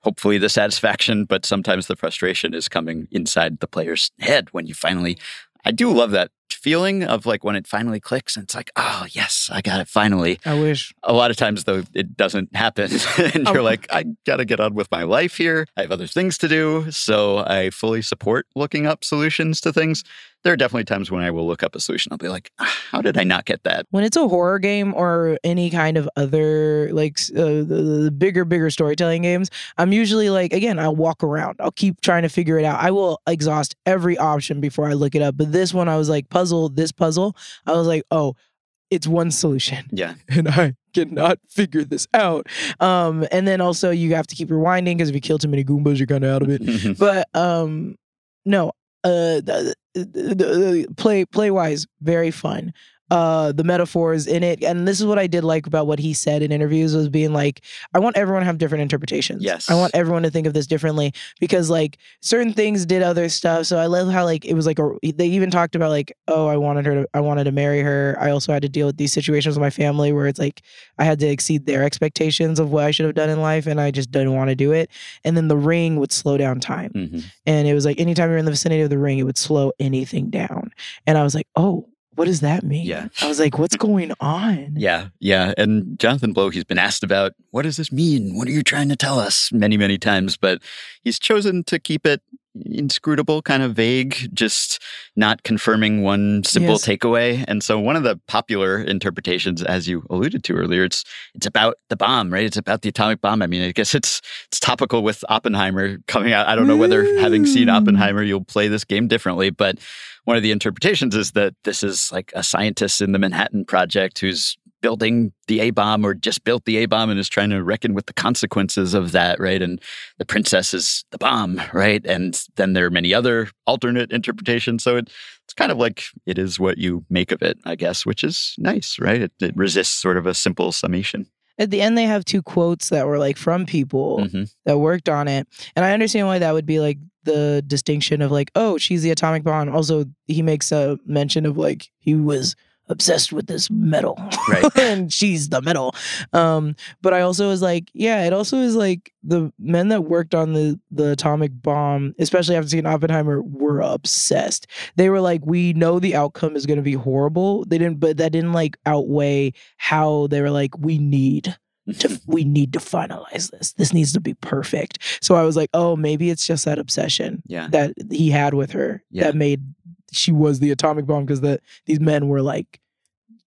hopefully the satisfaction, but sometimes the frustration is coming inside the player's head when you finally. I do love that feeling of like when it finally clicks and it's like, oh, yes, I got it finally. I wish. A lot of times, though, it doesn't happen. and you're Um, like, I got to get on with my life here. I have other things to do. So I fully support looking up solutions to things. There are definitely times when I will look up a solution. I'll be like, "Ah, how did I not get that? When it's a horror game or any kind of other like uh, the, the bigger, bigger storytelling games, I'm usually like, again, I'll walk around. I'll keep trying to figure it out. I will exhaust every option before I look it up. But this one, I was like, puzzle, this puzzle, I was like, oh, it's one solution. Yeah. and I cannot figure this out. Um, and then also you have to keep rewinding because if you kill too many Goombas, you're kind of out of it. but um, no, uh, the, the, the, the play play wise, very fun. Uh, the metaphors in it, and this is what I did like about what he said in interviews was being like, I want everyone to have different interpretations. Yes. I want everyone to think of this differently because like certain things did other stuff. So I love how like it was like a. They even talked about like, oh, I wanted her to, I wanted to marry her. I also had to deal with these situations with my family where it's like I had to exceed their expectations of what I should have done in life, and I just didn't want to do it. And then the ring would slow down time. Mhm. And it was like anytime you're in the vicinity of the ring, it would slow anything down. And I was like, oh, what does that mean? Yeah. I was like, what's going on? Yeah, yeah. And Jonathan Blow, he's been asked about what does this mean? What are you trying to tell us many, many times, but he's chosen to keep it inscrutable, kind of vague, just not confirming one simple Yes. takeaway. And so one of the popular interpretations, as you alluded to earlier, it's it's about the bomb, right? It's about the atomic bomb. I mean, I guess it's it's topical with Oppenheimer coming out. I don't know whether having seen Mm. Oppenheimer, you'll play this game differently, but one of the interpretations is that this is like a scientist in the Manhattan Project who's building the A bomb or just built the A bomb and is trying to reckon with the consequences of that, right? And the princess is the bomb, right? And then there are many other alternate interpretations. So it, it's kind of like it is what you make of it, I guess, which is nice, right? It, it resists sort of a simple summation. At the end, they have two quotes that were like from people Mhm. that worked on it. And I understand why that would be like the distinction of like, oh, she's the atomic bomb. Also, he makes a mention of like, he was obsessed with this metal Right. and she's the metal um but i also was like yeah it also is like the men that worked on the the atomic bomb especially after seeing oppenheimer were obsessed they were like we know the outcome is going to be horrible they didn't but that didn't like outweigh how they were like we need to we need to finalize this this needs to be perfect so i was like oh maybe it's just that obsession Yeah. that he had with her Yeah. that made she was the atomic bomb because the these men were like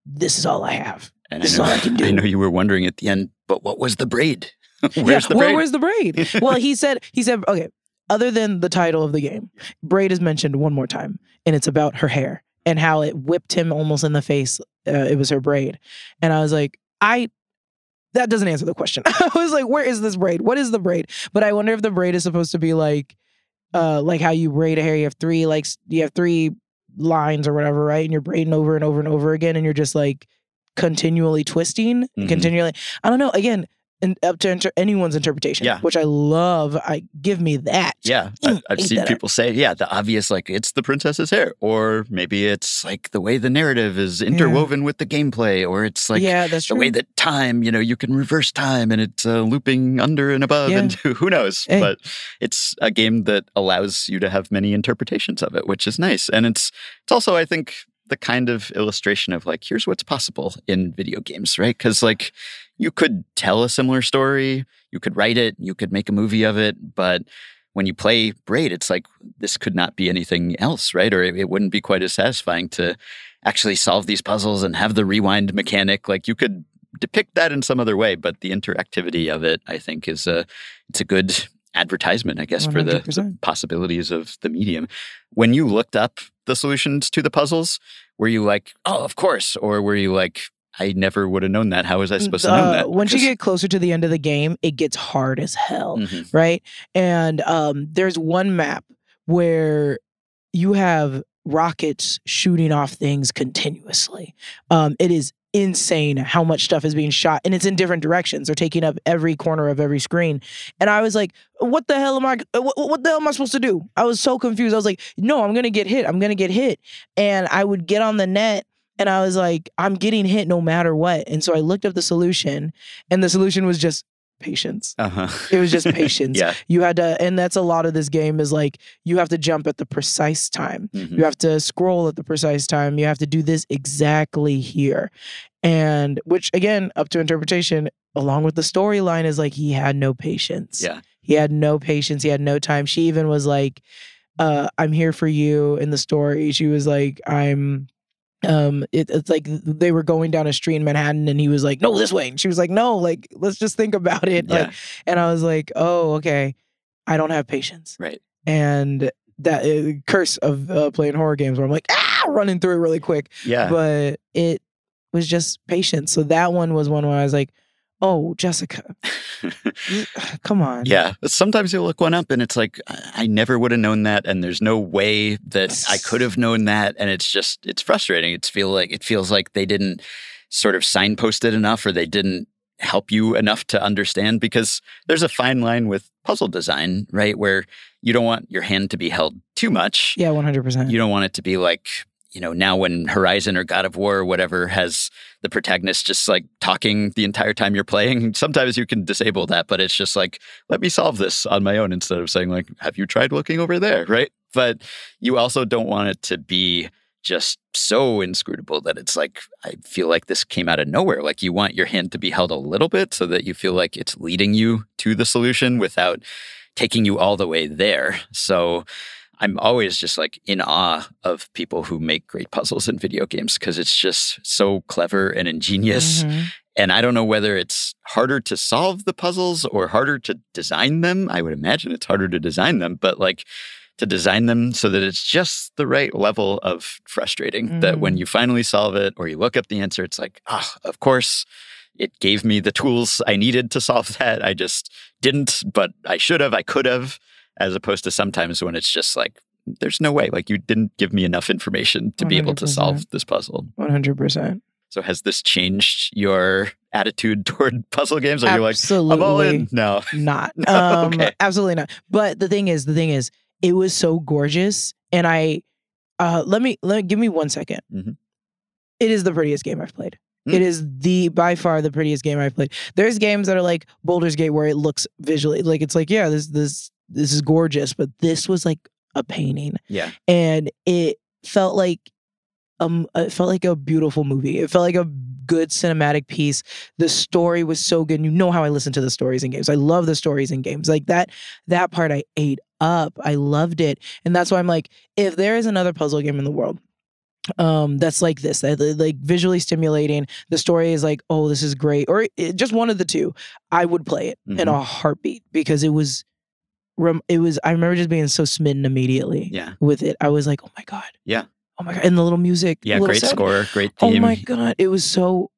this is all i have And This I is know, all I can do. I know you were wondering at the end, but what was the braid? Where's yeah, the where- braid? where's the braid well he said he said okay other than the title of the game braid is mentioned one more time and it's about her hair and how it whipped him almost in the face uh, it was her braid and i was like i that doesn't answer the question i was like where is this braid what is the braid but i wonder if the braid is supposed to be like uh like how you braid a hair you have three like you have three lines or whatever right and you're braiding over and over and over again and you're just like continually twisting Mhm. continually i don't know again and up to inter- anyone's interpretation Yeah. which i love i give me that Yeah, I, Mm, I've seen that a- people say, yeah, the obvious, like it's the princess's hair, or maybe it's like the way the narrative is interwoven with the gameplay, or it's like yeah that's the true way that time, you know, you can reverse time and it's uh, looping under and above, Yeah. and who knows? Hey. But it's a game that allows you to have many interpretations of it, which is nice, and it's it's also, I think. The kind of illustration of like, here's what's possible in video games, right? Because like you could tell a similar story, you could write it, you could make a movie of it, but when you play Braid, it's like this could not be anything else, right? Or it, it wouldn't be quite as satisfying to actually solve these puzzles and have the rewind mechanic. Like you could depict that in some other way, but the interactivity of it, I think, is a it's a good advertisement, I guess, for the, the possibilities of the medium. When you looked up the solutions to the puzzles, were you like, oh, of course, or were you like, I never would have known that. How was I supposed to know Uh, that? once you get closer to the end of the game it gets hard as hell Mhm. right? And um, there's one map where you have rockets shooting off things continuously. Um, it is insane how much stuff is being shot, and it's in different directions. They're taking up every corner of every screen, and I was like, "What the hell am I? What, what the hell am I supposed to do?" I was so confused. I was like, "No, I'm gonna get hit. I'm gonna get hit," and I would get on the net. And I was like, I'm getting hit no matter what. And so I looked up the solution, and the solution was just patience. Uh-huh. It was just patience. yeah. You had to, and that's a lot of this game is like you have to jump at the precise time. Mhm. You have to scroll at the precise time. You have to do this exactly here. And which, again, up to interpretation, along with the storyline, is like he had no patience. Yeah. He had no patience. He had no time. She even was like, uh, I'm here for you in the story. She was like, I'm um it, it's like they were going down a street in manhattan and he was like no this way and she was like no like let's just think about it Yeah. like and i was like oh okay i don't have patience Right. and that uh, curse of uh, playing horror games where i'm like ah running through it really quick Yeah. but it was just patience so that one was one where i was like oh jessica uh, come on Yeah. Sometimes you'll look one up and it's like, I I never would have known that. And there's no way that I could have known that. And it's just, it's frustrating. It's feel like, it feels like they didn't sort of signpost it enough or they didn't help you enough to understand because there's a fine line with puzzle design, right? Where you don't want your hand to be held too much. yeah 100% You don't want it to be like, you know, now when Horizon or God of War or whatever has the protagonist just like talking the entire time you're playing, sometimes you can disable that, but it's just like, let me solve this on my own instead of saying, like, have you tried looking over there? Right. But you also don't want it to be just so inscrutable that it's like, I feel like this came out of nowhere. Like you want your hand to be held a little bit so that you feel like it's leading you to the solution without taking you all the way there. So, I'm always just like in awe of people who make great puzzles in video games because it's just so clever and ingenious. Mhm. And I don't know whether it's harder to solve the puzzles or harder to design them. I would imagine it's harder to design them, but like to design them so that it's just the right level of frustrating that when Mm. you finally solve it or you look up the answer, it's like, ah, of course. It gave me the tools I needed to solve that. I just didn't, but I should have, I could have as opposed to sometimes when it's just like there's no way like you didn't give me enough information to be able to solve this puzzle 100% so has this changed your attitude toward puzzle games are you like absolutely i'm all in no not. No, Um, okay. Absolutely not. But the thing is, the thing is, it was so gorgeous, and I, uh, let me let me give me one second. Mhm. It is the prettiest game I've played. Mm. It is the by far the prettiest game I've played. There's games that are like Baldur's Gate where it looks visually like it's like yeah this this this is gorgeous, but this was like a painting yeah and it felt like um it felt like a beautiful movie. It felt like a good cinematic piece. The story was so good. You know how I listen to the stories in games. I love the stories in games. Like that that part I ate up. I loved it. And that's why I'm like if there is another puzzle game in the world um that's like this that like visually stimulating the story is like oh this is great or it, just one of the two i would play it in a heartbeat because it was rem- it was i remember just being so smitten immediately yeah with it. I was like, oh my God. Yeah. Oh my God. And the little music. yeah little great sound- score great Oh my God. It was so.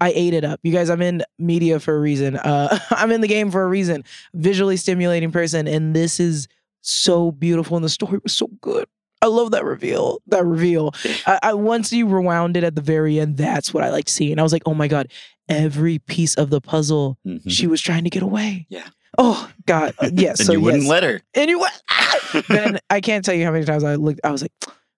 I ate it up. You guys, I'm in media for a reason. Uh, I'm in the game for a reason. Visually stimulating person. And this is so beautiful. And the story was so good. I love that reveal. That reveal. I, I once you rewound it at the very end, that's what I like seeing. I was like, oh my God, every piece of the puzzle, Mhm. she was trying to get away. Yeah. Oh God. Yes. and so you wouldn't yes. let her And you went, ah! Ben, I can't tell you how many times I looked, I was like,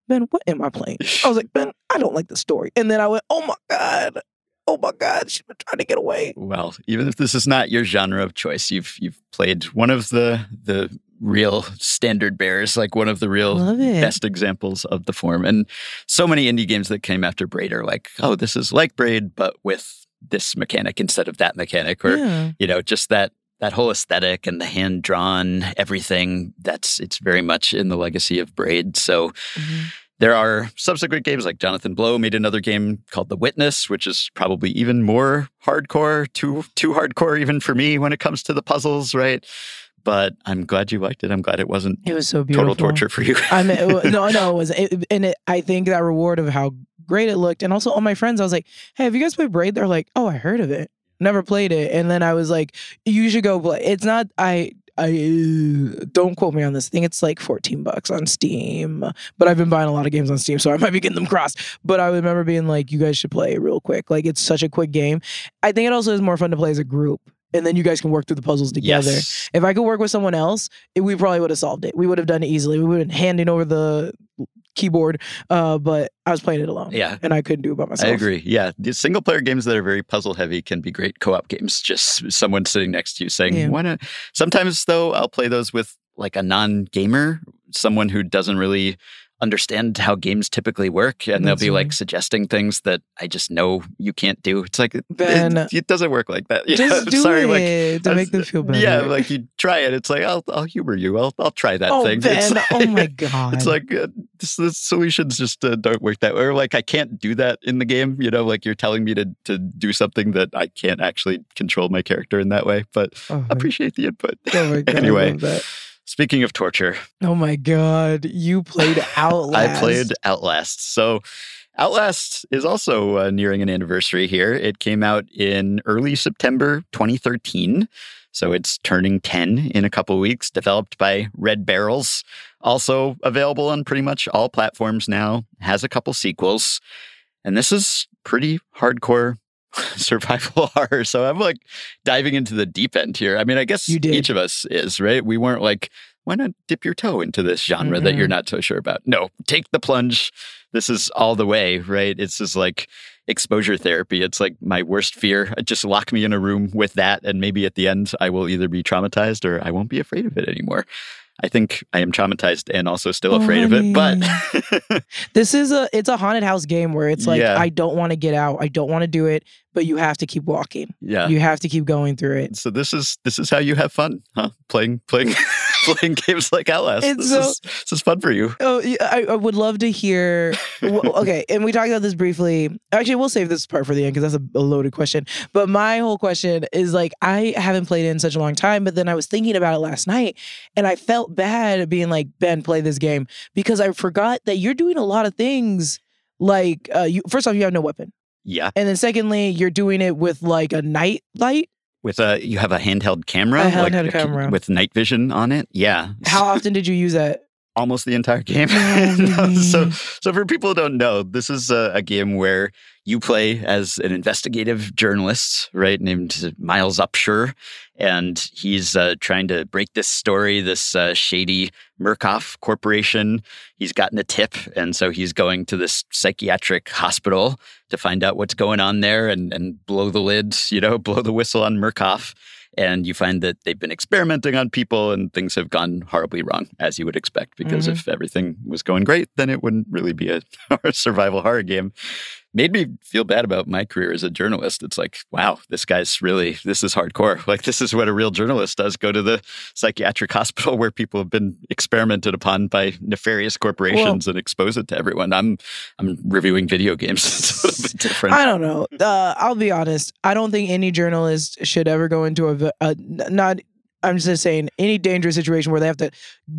Ben, what am I playing? I was like, Ben, I don't like the story. And then I went, oh my God. Oh my God. She's been trying to get away. well even if this is not your genre of choice you've you've played one of the the real standard bearers like one of the real best examples of the form. And so many indie games that came after Braid are like, oh, this is like Braid, but with this mechanic instead of that mechanic, or yeah. you know, just that that whole aesthetic and the hand drawn everything. That's it's very much in the legacy of Braid. So. Mhm. There are subsequent games like Jonathan Blow made another game called The Witness, which is probably even more hardcore, too too hardcore even for me when it comes to the puzzles, right? But I'm glad you liked it. I'm glad it wasn't It was so beautiful. total torture for you. I mean, it no, no, it was, it, and it, I think that reward of how great it looked, and also all my friends, I was like, "Hey, have you guys played Braid?" They're like, "Oh, I heard of it, never played it," and then I was like, "You should go play." It's not, I, I don't quote me on this. I think it's like fourteen bucks on Steam, but I've been buying a lot of games on Steam, so I might be getting them crossed. But I remember being like, "You guys should play it real quick." Like it's such a quick game. I think it also is more fun to play as a group. And then you guys can work through the puzzles together. Yes. If I could work with someone else, it, we probably would have solved it. We would have done it easily. We would have been handing over the keyboard. Uh, but I was playing it alone. Yeah. and I couldn't do it by myself. I agree. Yeah. The single player games that are very puzzle heavy can be great co op games. Just someone sitting next to you saying, Yeah. why not? Sometimes, though, I'll play those with like a non gamer, someone who doesn't really understand how games typically work. And they'll That's be like suggesting things that I just know you can't do. It's like, it- Ben, it, it doesn't work like that. Yeah, Just I'm do sorry. it Like, to make them feel better. Yeah, like you try it. It's like I'll I'll humor you. I'll I'll try that oh thing. Ben, It's oh my god, It's like uh, this, the solutions just uh, don't work that way. Or like I can't do that in the game. You know, like you're telling me to to do something that I can't actually control my character in that way. But oh appreciate the input. oh my god, anyway. Speaking of torture, Oh my god, you played Outlast. I played Outlast. So Outlast is also uh, nearing an anniversary here. It came out in early September 2013. So it's turning 10 in a couple weeks, developed by Red Barrels. Also available on pretty much all platforms now, has a couple sequels. And this is pretty hardcore survival horror. So I'm like diving into the deep end here. I mean, I guess each of us is, right? We weren't like, why not dip your toe into this genre that you're mm-hmm. not so sure about? No, take the plunge. This is all the way, right? It's just like exposure therapy. It's like my worst fear. Uh, just lock me in a room with that, and maybe at the end, I will either be traumatized or I won't be afraid of it anymore. I think I am traumatized and also still Oh, afraid of it, but This is a it's a haunted house game where it's like Yeah. I don't want to get out, I don't want to do it, but you have to keep walking. yeah. You have to keep going through it. So this is this is how you have fun, huh? Playing playing playing games like Outlast. It's this, so- is, this is fun for you. Oh, I, I would love to hear. okay, and we talked about this briefly. Actually, we'll save this part for the end because that's a, a loaded question. But my whole question is like, I haven't played it in such a long time, but then I was thinking about it last night, and I felt bad being like, Ben, play this game because I forgot that you're doing a lot of things. Like, uh, you first off, you have no weapon, Yeah. and then secondly, you're doing it with like a night light. With a you have a handheld camera, A handheld like, camera. with night vision on it. Yeah. How often did you use that? Almost the entire game. Oh, so, so for people who don't know, this is a, a game where you play as an investigative journalist, right, named Miles Upshur, and he's uh, trying to break this story, this uh, shady Murkoff Corporation. He's gotten a tip, and so he's going to this psychiatric hospital to find out what's going on there and and blow the lid, you know, blow the whistle on Murkoff and you find that they've been experimenting on people and things have gone horribly wrong as you would expect because Mhm. if everything was going great then it wouldn't really be a survival horror game made me feel bad about my career as a journalist it's like wow this guy's really this is hardcore like this is what a real journalist does go to the psychiatric hospital where people have been experimented upon by nefarious corporations and expose it to everyone i'm i'm reviewing video games it's a little bit different I don't know. Uh, I'll be honest. I don't think any journalist should ever go into a not. I'm just saying any dangerous situation where they have to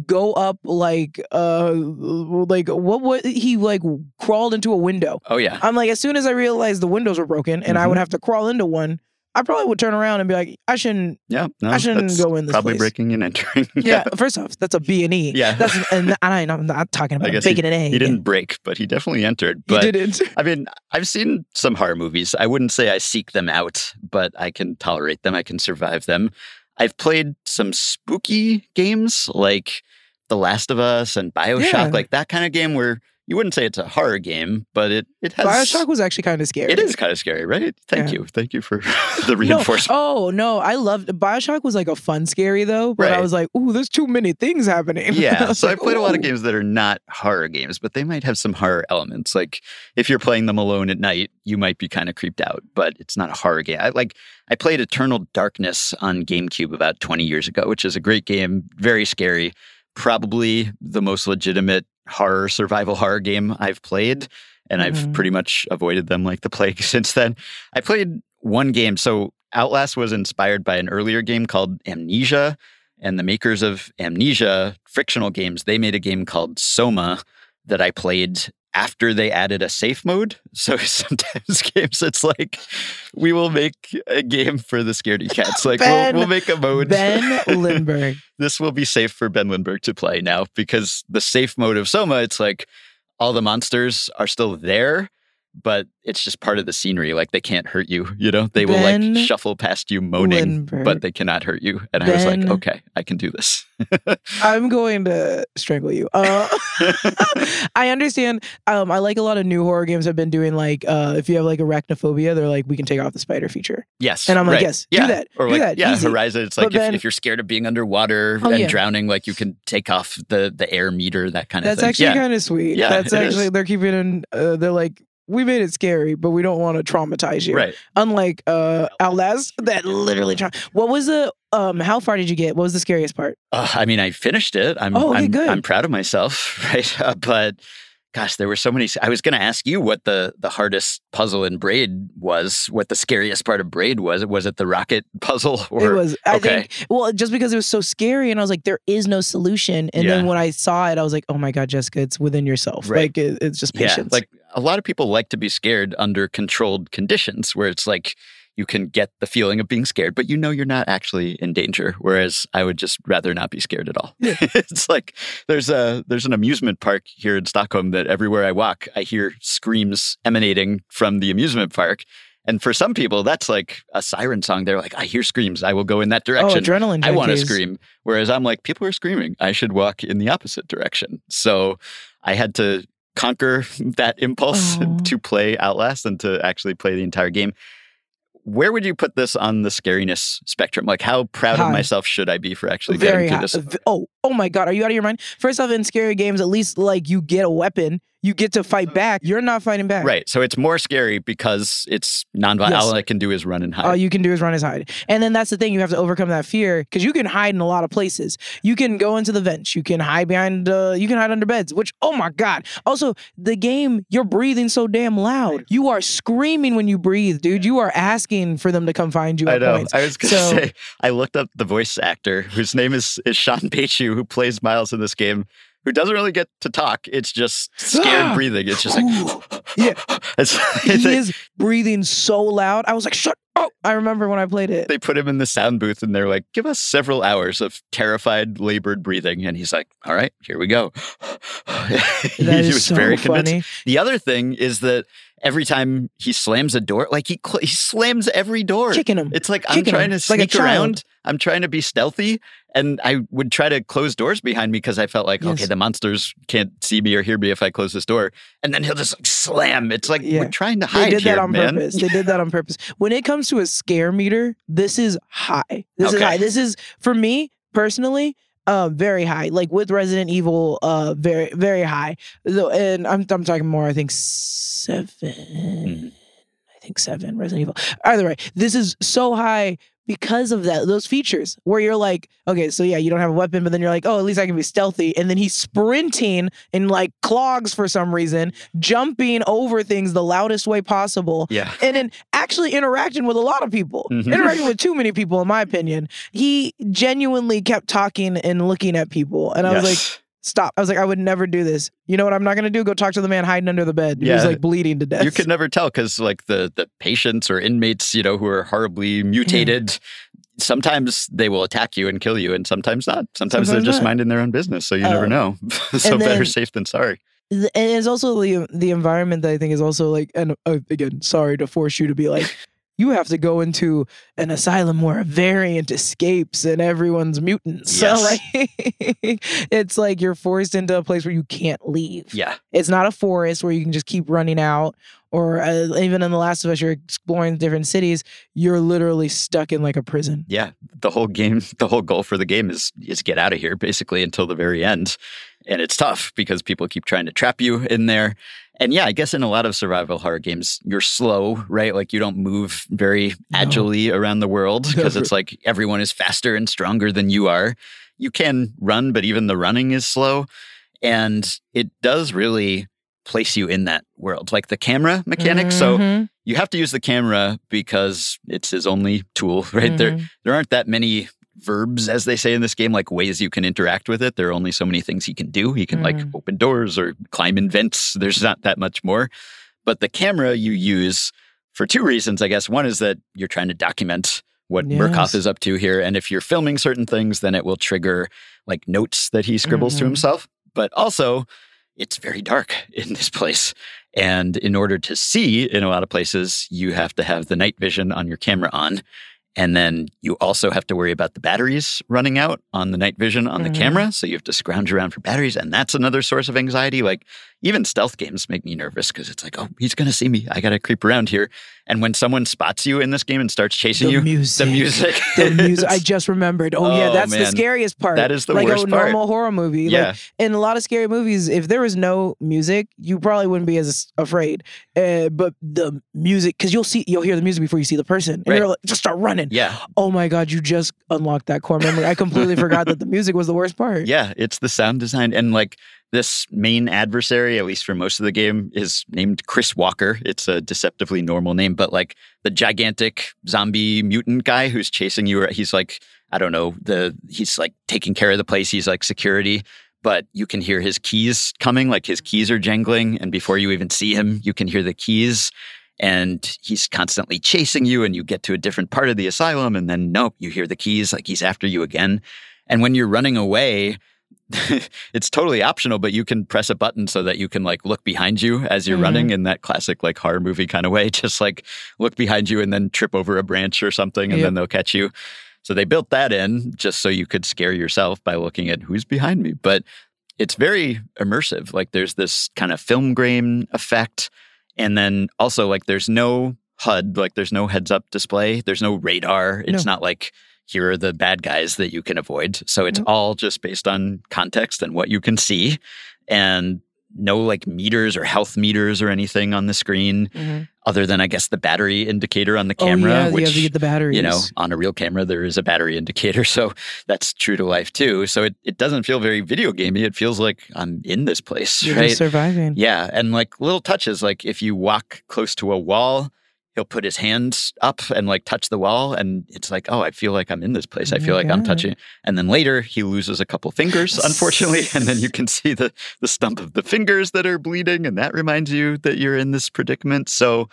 go up like uh like what what he like crawled into a window. oh yeah I'm like as soon as I realized the windows were broken and I would Mhm. have to crawl into one, I probably would turn around and be like, I shouldn't. Yeah, no, I shouldn't go in this Probably place. breaking and entering. Yeah. First off, that's a B and E. Yeah. That's and I, I'm not talking about baking an egg. he didn't break, but he definitely entered. He But didn't. I mean, I've seen some horror movies. I wouldn't say I seek them out, but I can tolerate them. I can survive them. I've played some spooky games like The Last of Us and Bioshock, Yeah. like that kind of game where you wouldn't say it's a horror game, but it it has Bioshock was actually kind of scary. It is kind of scary, right? Thank Yeah. you, thank you for the No. reinforcement. Oh no, I loved Bioshock was like a fun scary though, but I was like, ooh, there's too many things happening. Yeah, was so I like, played a lot of games that are not horror games, but they might have some horror elements. Like if you're playing them alone at night, you might be kind of creeped out, but it's not a horror game. I like I played Eternal Darkness on GameCube about 20 years ago, which is a great game, very scary, probably the most legitimate horror survival horror game I've played, and I've Mhm. pretty much avoided them like the plague since then. I played one game, so Outlast was inspired by an earlier game called Amnesia and the makers of Amnesia frictional games, they made a game called Soma that I played after they added a safe mode. So sometimes games, it's like we will make a game for the scaredy cats. Like Ben- we'll, we'll make a mode. Ben Lindbergh. this will be safe for Ben Lindbergh to play now because the safe mode of Soma, it's like all the monsters are still there. But it's just part of the scenery. Like they can't hurt you, you know? They will like shuffle past you moaning, Lindbergh. but they cannot hurt you. And I was like, okay, I can do this. I'm going to strangle you. Uh, I understand. Um, I like a lot of new horror games I've been doing like uh, if you have like arachnophobia, they're like we can take off the spider feature. yes. And I'm like, right. yes, do that, Or do like, that, yeah, easy. Horizon. It's But like if, then- if you're scared of being underwater Oh, and yeah. drowning, like you can take off the, the air meter, that kind of That's actually yeah. kind of sweet. Yeah, That's actually is. they're keeping in. Uh, they're like we made it scary, but we don't want to traumatize you. Right. Unlike uh, Outlast, that literally. Tra- what was the um? How far did you get? What was the scariest part? Uh, I mean, I finished it. I'm, Oh, okay, I'm, good. I'm proud of myself, right? Uh, but gosh, there were so many. I was going to ask you what the the hardest puzzle in Braid was. What the scariest part of Braid was? Was it the rocket puzzle? Or it was. I okay. think. Well, just because it was so scary, and I was like, there is no solution. And then when I saw it, I was like, oh my god, Jessica, it's within yourself. Right. Like it, it's just yeah, patience. like a lot of people like to be scared under controlled conditions, where it's like you can get the feeling of being scared, but you know you're not actually in danger. Whereas I would just rather not be scared at all. it's like there's a there's an amusement park here in Stockholm that everywhere I walk, I hear screams emanating from the amusement park. And for some people, that's like a siren song. They're like, I hear screams. I will go in that oh, direction. adrenaline. I want to scream. Whereas I'm like, people are screaming. I should walk in the opposite direction. So I had to conquer that impulse Aw. to play Outlast and to actually play the entire game. Where would you put this on the scariness spectrum? Like, how proud High. of myself should I be for actually Very getting high. this? Oh, oh my god, are you out of your mind? First off, in scary games, at least like you get a weapon, you get to fight back. You're not fighting back. Right. So it's more scary because it's nonviolent. Yes. All I can do is run and hide. All you can do is run and hide. And then that's the thing, you have to overcome that fear because you can hide in a lot of places. You can go into the vents, you can hide behind, uh, you can hide under beds, which, oh my God. Also, the game, you're breathing so damn loud. You are screaming when you breathe, dude. You are asking for them to come find you I know. points. I was going to So- say, I looked up the voice actor whose name is, is Sean Peichu, who plays Miles in this game, who doesn't really get to talk. It's just scared ah! breathing. It's just like, Yeah. It's, he is breathing so loud. I was like, shut up. I remember when I played it. they put him in the sound booth and they're like, give us several hours of terrified, labored breathing. And he's like, all right, here we go. he was so very convinced. funny. The other thing is that every time he slams a door, like he, cl- he slams every door. Kicking him. It's like I'm trying him, to like sneak child. around. I'm trying to be stealthy, and I would try to close doors behind me because I felt like, okay, the monsters can't see me or hear me if I close this door, and then he'll just like, slam. It's like Yeah. we're trying to hide. They did here, that on man. purpose. They did that on purpose. When it comes to a scare meter, this is high. This is high. This is for me personally, uh, very high. Like with Resident Evil, uh, very very high. And I'm I'm talking more. I think seven. Mm-hmm. I think seven. Resident Evil. Either way, this is so high because of that those features where you're like okay so yeah you don't have a weapon but then you're like oh at least i can be stealthy and then he's sprinting in like clogs for some reason jumping over things the loudest way possible Yeah. and then actually interacting with a lot of people, Mhm. interacting with too many people, in my opinion. He genuinely kept talking and looking at people, and I was like, Yes. "Stop!" I was like, "I would never do this." You know what? I'm not gonna do. Go talk to the man hiding under the bed. He was like bleeding to death. you could never tell because like the the patients or inmates you know who are horribly mutated sometimes they will attack you and kill you and sometimes not sometimes, they're Sometimes just not. minding their own business so you never Um, know so and better safe than sorry and it's also the the environment that I think is also like, and uh, again, sorry to force you to be like. You have to go into an asylum where a variant escapes and everyone's mutants. So like, it's like you're forced into a place where you can't leave. yeah It's not a forest where you can just keep running out. Or uh, even in The Last of Us, you're exploring different cities. You're literally stuck in like a prison. yeah the whole game the whole goal for the game is is get out of here basically until the very end and it's tough because people keep trying to trap you in there and yeah i guess in a lot of survival horror games you're slow right like you don't move very No. agilely around the world because it's like everyone is faster and stronger than you are you can run but even the running is slow and it does really place you in that world like the camera mechanics so Mhm, you have to use the camera because it's his only tool, right? There mhm. there aren't that many verbs, as they say in this game, like ways you can interact with it. There are only so many things he can do. He can like Mm. open doors or climb in vents. There's not that much more. But the camera you use for two reasons, I guess. One is that you're trying to document what Murkoff is up to here. And if you're filming certain things, then it will trigger like notes that he scribbles to Mhm. himself. But also, it's very dark in this place. And in order to see in a lot of places, you have to have the night vision on your camera on. And then you also have to worry about the batteries running out on the night vision on Mhm. the camera. So you have to scrounge around for batteries. And that's another source of anxiety. Like even stealth games make me nervous because it's like, oh, he's going to see me. I got to creep around here. And when someone spots you in this game and starts chasing The you, music. the music. the music. I just remembered. Oh, yeah, Oh, that's the scariest part. That is the like worst a part. normal horror movie. Like, yeah. in a lot of scary movies, if there was no music, you probably wouldn't be as afraid. Uh, but the music, because you'll see, you'll hear the music before you see the person, and Right. you're like, just start running. Yeah. Oh my god, you just unlocked that core memory. I completely forgot that the music was the worst part. Yeah, it's the sound design. And like this main adversary, at least for most of the game, is named Chris Walker. It's a deceptively normal name, but like the gigantic zombie mutant guy who's chasing you, he's like, I don't know, the he's like taking care of the place. He's like security. But you can hear his keys coming, like his keys are jangling. And before you even see him, you can hear the keys. And he's constantly chasing you, and you get to a different part of the asylum. And then, nope, you hear the keys, like he's after you again. And when you're running away, it's totally optional, but you can press a button so that you can like look behind you as you're Mhm. running in that classic like horror movie kind of way. Just like look behind you and then trip over a branch or something and Yep. then they'll catch you. So they built that in just so you could scare yourself by looking at who's behind me. But it's very immersive. Like there's this kind of film grain effect. And then also like there's no HUD, like there's no heads up display, there's no radar. It's not like here are the bad guys that you can avoid. So it's all just based on context and what you can see. And no like meters or health meters or anything on the screen, Mhm. Other than I guess the battery indicator on the Oh camera, yeah, which you have to get the batteries. you know, on a real camera, there is a battery indicator. So that's true to life too. So it, it doesn't feel very video gamey. It feels like I'm in this place, You're right? surviving. Yeah. And like little touches, like if you walk close to a wall, he'll put his hands up and like touch the wall. And it's like, oh, I feel like I'm in this place. Oh I Oh feel my like I'm touching. And then later he loses a couple fingers, unfortunately. and then you can see the, the stump of the fingers that are bleeding. And that reminds you that you're in this predicament. So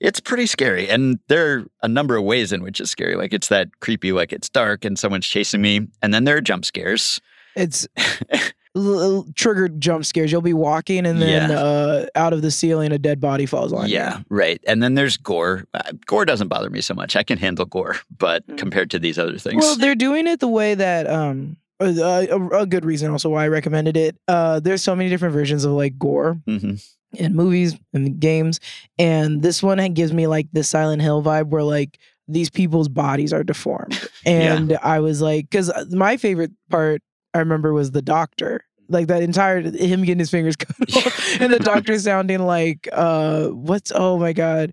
it's pretty scary. And there are a number of ways in which it's scary. Like it's that creepy, like it's dark and someone's chasing me. And then there are jump scares. It's l- l- triggered jump scares. You'll be walking and then Yeah. uh, out of the ceiling, a dead body falls on you. Yeah, right. And then there's gore. Uh, gore doesn't bother me so much. I can handle gore, but Mm. compared to these other things, Well, they're doing it the way that um uh, a, a good reason also why I recommended it. Uh, there's so many different versions of like gore Mhm. in movies and games, and this one gives me like the Silent Hill vibe where like these people's bodies are deformed, Yeah. and I was like, because my favorite part I remember was the doctor. Like that entire him getting his fingers cut off, and the doctor sounding like uh what's oh my god,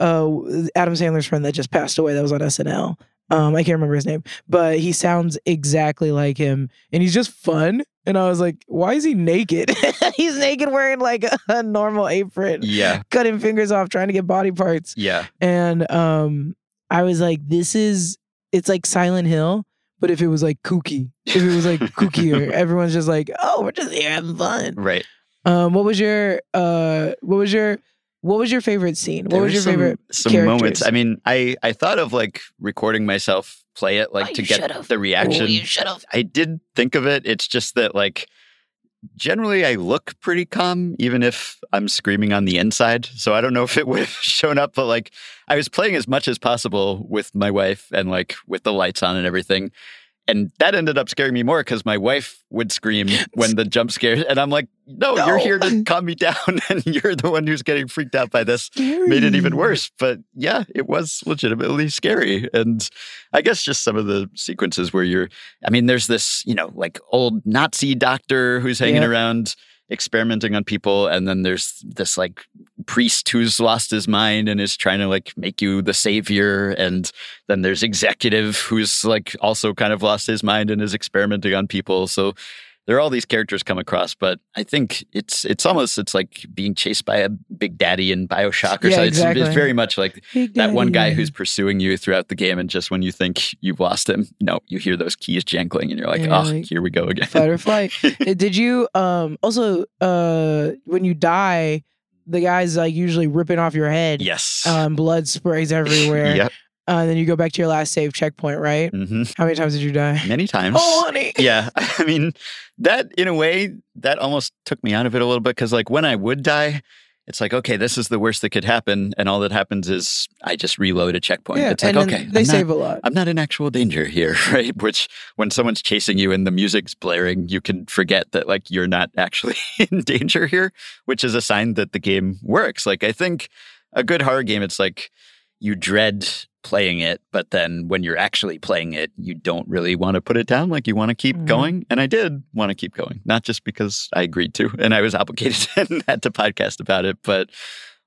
uh Adam Sandler's friend that just passed away that was on SNL. Um, I can't remember his name, but he sounds exactly like him, and he's just fun. And I was like, why is he naked? he's naked wearing like a, a normal apron, yeah, cutting fingers off, trying to get body parts. yeah, And um, I was like, this is it's like Silent Hill, but if it was like kooky, if it was like kookier, everyone's just like, oh, we're just here having fun. right. Um, what was your uh, what was your what was your favorite scene? What There was your some, favorite? some moments? I mean, I I thought of like recording myself play it, like Oh, to get should've. the reaction. You should have. I did think of it. It's just that like generally I look pretty calm even if I'm screaming on the inside. So I don't know if it would have shown up, but like I was playing as much as possible with my wife and like with the lights on and everything. And that ended up scaring me more because my wife would scream when the jump scares. And I'm like, no, you're here to calm me down. And you're the one who's getting freaked out by this made it even worse. But yeah, it was legitimately scary. And I guess just some of the sequences where you're, I mean, there's this, you know, like old Nazi doctor who's hanging Yep. around experimenting on people. And then there's this like priest who's lost his mind and is trying to like make you the savior. And then there's executive who's like also kind of lost his mind and is experimenting on people. So there are all these characters come across, but I think it's it's almost it's like being chased by a big daddy in Bioshock or Yeah, something. It's, exactly. it's very much like Big that one guy who's pursuing you throughout the game, and just when you think you've lost him, no, you hear those keys jangling, and you're like, And oh, like, here we go again. fight or flight. Uh, Did you um also uh when you die, the guy's like usually ripping off your head. yes. Um, blood sprays everywhere. yep. Uh, and then you go back to your last save checkpoint, right? hmm How many times did you die? Many times. Oh, honey. yeah. I mean, that in a way, that almost took me out of it a little bit because, like, when I would die, it's like, okay, this is the worst that could happen. And all that happens is I just reload a checkpoint. Yeah, it's like, and okay, they I'm save not, a lot. I'm not in actual danger here, right? Which when someone's chasing you and the music's blaring, you can forget that like you're not actually in danger here, which is a sign that the game works. Like I think a good horror game, it's like you dread playing it, but then when you're actually playing it, you don't really want to put it down. Like you want to keep Mhm. going. And I did want to keep going, not just because I agreed to and I was obligated and had to podcast about it, but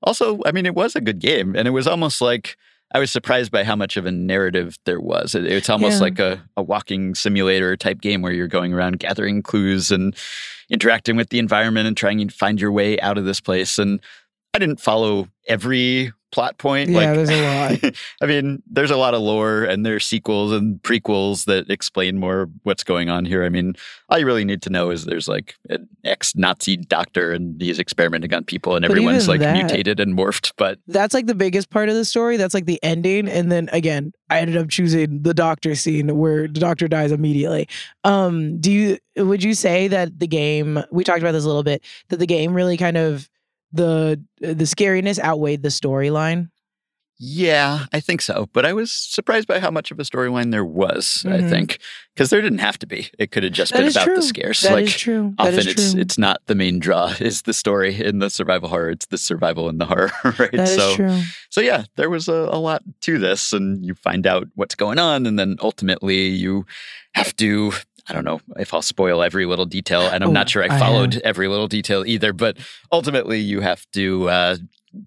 also, I mean, it was a good game. And it was almost like I was surprised by how much of a narrative there was. It- it's almost Yeah. like a, a walking simulator type game where you're going around gathering clues and interacting with the environment and trying to find your way out of this place. And I didn't follow every plot point. Yeah, like, there's a lot. I mean, there's a lot of lore and there's sequels and prequels that explain more what's going on here. I mean, all you really need to know is there's like an ex Nazi doctor and he's experimenting on people and But everyone's like that- mutated and morphed. But That's like the biggest part of the story. That's like the ending. And then again, I ended up choosing the doctor scene where the doctor dies immediately. Um, do you would you say that the game we talked about this a little bit, that the game really kind of the the scariness outweighed the storyline? yeah, I think so. But I was surprised by how much of a storyline there was, I Mhm. think, because there didn't have to be. It could have just That been about true. the scares. That is like, true. That often is it's true. it's not the main draw is the story in the survival horror it's the survival in the horror right That is so true. so yeah there was a, a lot to this and you find out what's going on and then ultimately you have to I don't know if I'll spoil every little detail, and I'm Oh, not sure I I followed every little detail either. But ultimately, you have to uh,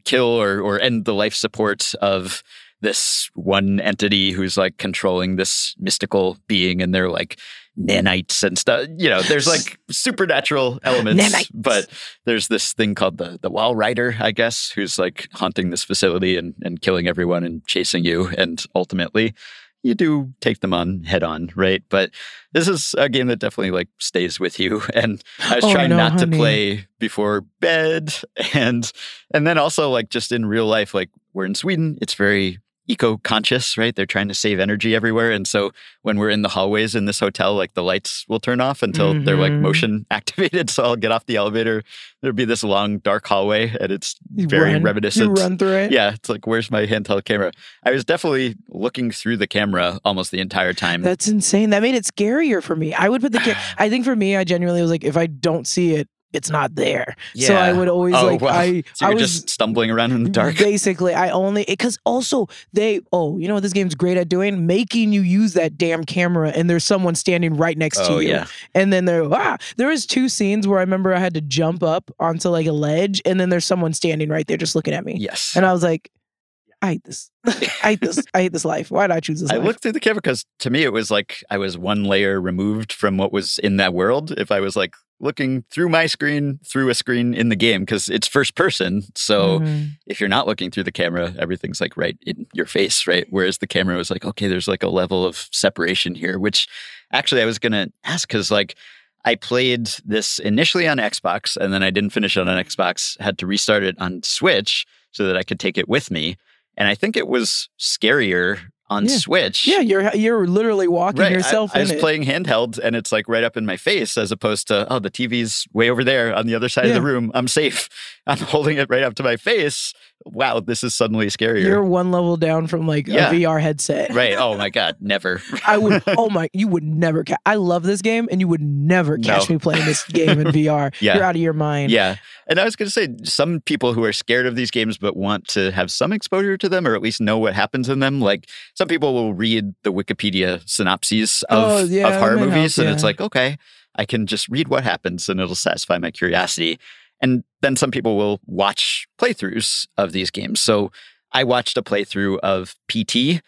kill or or end the life support of this one entity who's like controlling this mystical being, and they're like nanites and stuff. You know, there's like supernatural elements, Nanites. but there's this thing called the the Walrider, I guess, who's like haunting this facility and and killing everyone and chasing you, and ultimately. You do take them on head on, right? But this is a game that definitely like stays with you. And I was Oh, trying no, not honey. to play before bed, and and then also like just in real life, like we're in Sweden, it's very eco-conscious, right? They're trying to save energy everywhere, and so when we're in the hallways in this hotel, like the lights will turn off until they're like Mhm. motion activated. So I'll get off the elevator. There'll be this long dark hallway, and it's very run, reminiscent. You run through it. Yeah, it's like where's my handheld camera? I was definitely looking through the camera almost the entire time. That's insane. That made it scarier for me. I would put the ca- I think for me, I genuinely was like, if I don't see it, it's not there. So I would always oh, like wow. I so I was just stumbling around in the dark. Basically, I only because also they oh you know what this game's great at doing making you use that damn camera and there's someone standing right next oh to you yeah, and then there ah there was two scenes where I remember I had to jump up onto like a ledge and then there's someone standing right there just looking at me yes. and I was like I hate this I hate this I hate this life why did I choose this I life? looked through the camera because to me it was like I was one layer removed from what was in that world. If I was like looking through my screen through a screen in the game because it's first person, so Mhm. if you're not looking through the camera, everything's like right in your face, right? Whereas the camera was like, okay, there's like a level of separation here, which actually I was going to ask because like I played this initially on Xbox and then I didn't finish it on Xbox, had to restart it on Switch so that I could take it with me. And I think it was scarier on Yeah. Switch. yeah you're you're literally walking Right. Yourself I, in was it. playing handheld and it's like right up in my face as opposed to, oh, the TV's way over there on the other side of the room. I'm safe. I'm holding it right up to my face. Wow, this is suddenly scarier. you're one level down from like Yeah. a VR headset right. Oh my God. Never. I would. Oh my! You would never. Ca- I love this game, and you would never catch No. me playing this game in VR. Yeah. You're out of your mind. yeah. And I was going to say, some people who are scared of these games but want to have some exposure to them or at least know what happens in them, like some people will read the Wikipedia synopses oh, of, Oh, yeah, of horror might help, movies. And it's like, okay, I can just read what happens and it'll satisfy my curiosity. And then some people will watch playthroughs of these games. So I watched a playthrough of PT,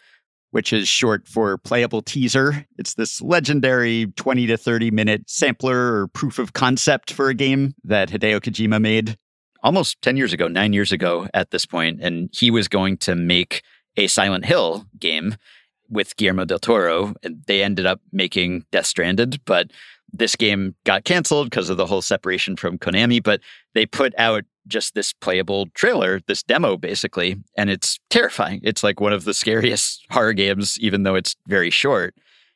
which is short for playable teaser. It's this legendary 20 to 30 minute sampler or proof of concept for a game that Hideo Kojima made almost 10 years ago, nine years ago at this point, And he was going to make a Silent Hill game with Guillermo del Toro. And they ended up making Death Stranding, but this game got canceled because of the whole separation from Konami. But they put out just this playable trailer, this demo basically, and it's terrifying. It's like one of the scariest horror games, even though it's very short.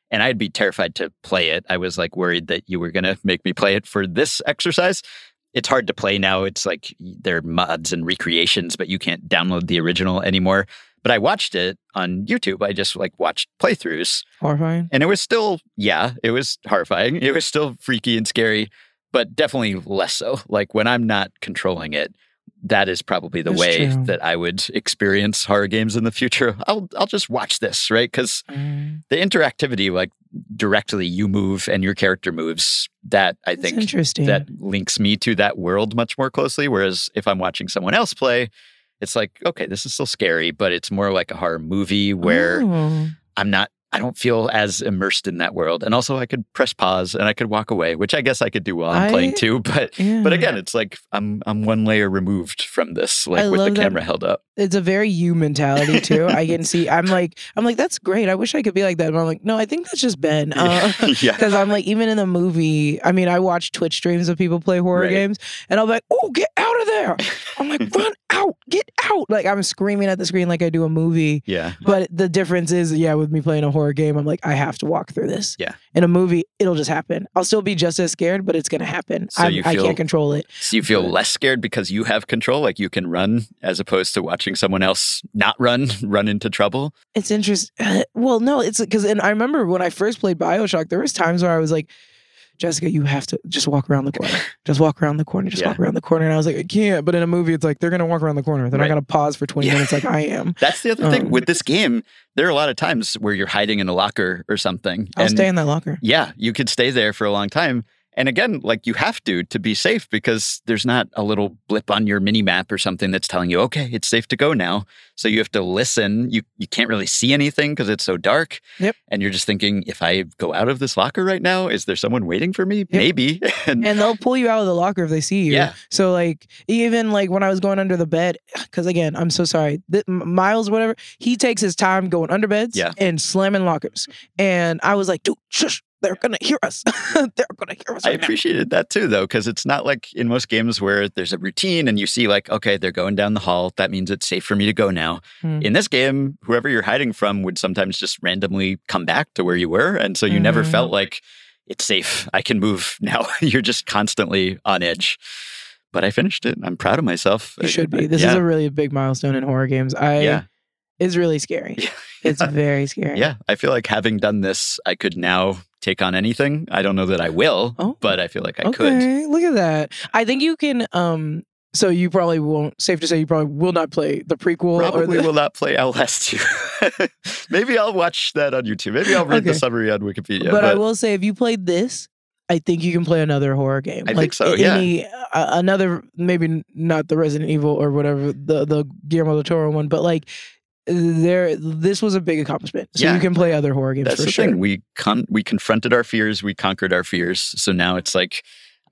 And I'd be terrified to play it. I was like worried that you were going to make me play it for this exercise. it's hard to play now. It's like there are mods and recreations, but you can't download the original anymore. But I watched it on YouTube. I just like watched playthroughs. Horrifying. And it was still, yeah, it was horrifying. It was still freaky and scary, but definitely less so. Like when I'm not controlling it, that is probably the That's way true. that I would experience horror games in the future. I'll I'll just watch this, right? Because Mm, the interactivity, like directly you move and your character moves, that I that's think that links me to that world much more closely. Whereas if I'm watching someone else play, it's like, okay, this is still scary, but it's more like a horror movie where Oh. I'm not, I don't feel as immersed in that world. And also, I could press pause and I could walk away, which I guess I could do while I'm I- playing too. But Yeah. but again, it's like I'm I'm one layer removed from this, like I with the love that- camera held up. it's a very you mentality too. I can see. I'm like, I'm like, that's great. I wish I could be like that. But I'm like, no, I think that's just Ben. Uh, yeah. Because I'm like, even in the movie, I mean, I watch Twitch streams of people play horror Right. games, and I'm like, oh, get out of there! I'm like, run out, get out! Like I'm screaming at the screen like I do a movie. Yeah. But the difference is, yeah, with me playing a horror game, I'm like, I have to walk through this. Yeah. In a movie, it'll just happen. I'll still be just as scared, but it's gonna happen. So you I can't control it. So you feel But- less scared because you have control, like you can run as opposed to watching someone else not run, run into trouble. It's interesting. Uh, well, no, it's because, and I remember when I first played Bioshock, there was times where I was like, Jessica, you have to just walk around the corner. Just walk around the corner. Just Yeah. walk around the corner. And I was like, I can't. But in a movie, it's like they're gonna walk around the corner. They're Right. not gonna pause for 20 Yeah. minutes like I am. That's the other thing Um, with this game. There are a lot of times where you're hiding in a locker or something. I'll and stay in that locker. yeah, you could stay there for a long time. And again, like you have to to be safe because there's not a little blip on your mini map or something that's telling you, okay, it's safe to go now. So you have to listen. You you can't really see anything because it's so dark. Yep. And you're just thinking, if I go out of this locker right now, is there someone waiting for me? Maybe. and, And they'll pull you out of the locker if they see you. Yeah. So like even like when I was going under the bed, because again, I'm so sorry. Th- M- Miles, whatever, he takes his time going under beds Yeah. and slamming lockers. And I was like, dude, shush, they're gonna hear us. they're gonna hear us. I right now." appreciated that too, though, because it's not like in most games where there's a routine and you see, like, okay, they're going down the hall. That means it's safe for me to go now. Hmm. In this game, whoever you're hiding from would sometimes just randomly come back to where you were. And so you never Mhm. felt like it's safe. I can move now. you're just constantly on edge. But I finished it. I'm proud of myself. You should be. This yeah, is a really big milestone in horror games. I yeah. it's really scary. It's very scary. Yeah. I feel like having done this, I could now take on anything. I don't know that I will, Oh. but I feel like I okay, could. look at that. I think you can. Um, so you probably won't. Safe to say, you probably will not play the prequel. or Probably the, will not play LS2. Maybe I'll watch that on YouTube. Maybe I'll read the summary on Wikipedia. but, I will say, if you played this, I think you can play another horror game. I like think so, a- yeah. Any uh, another, maybe not the Resident Evil or whatever the the Guillermo del Toro one, but like there, this was a big accomplishment. So Yeah. you can play other horror games That's for the sure. thing. We con- we confronted our fears. We conquered our fears. So now it's like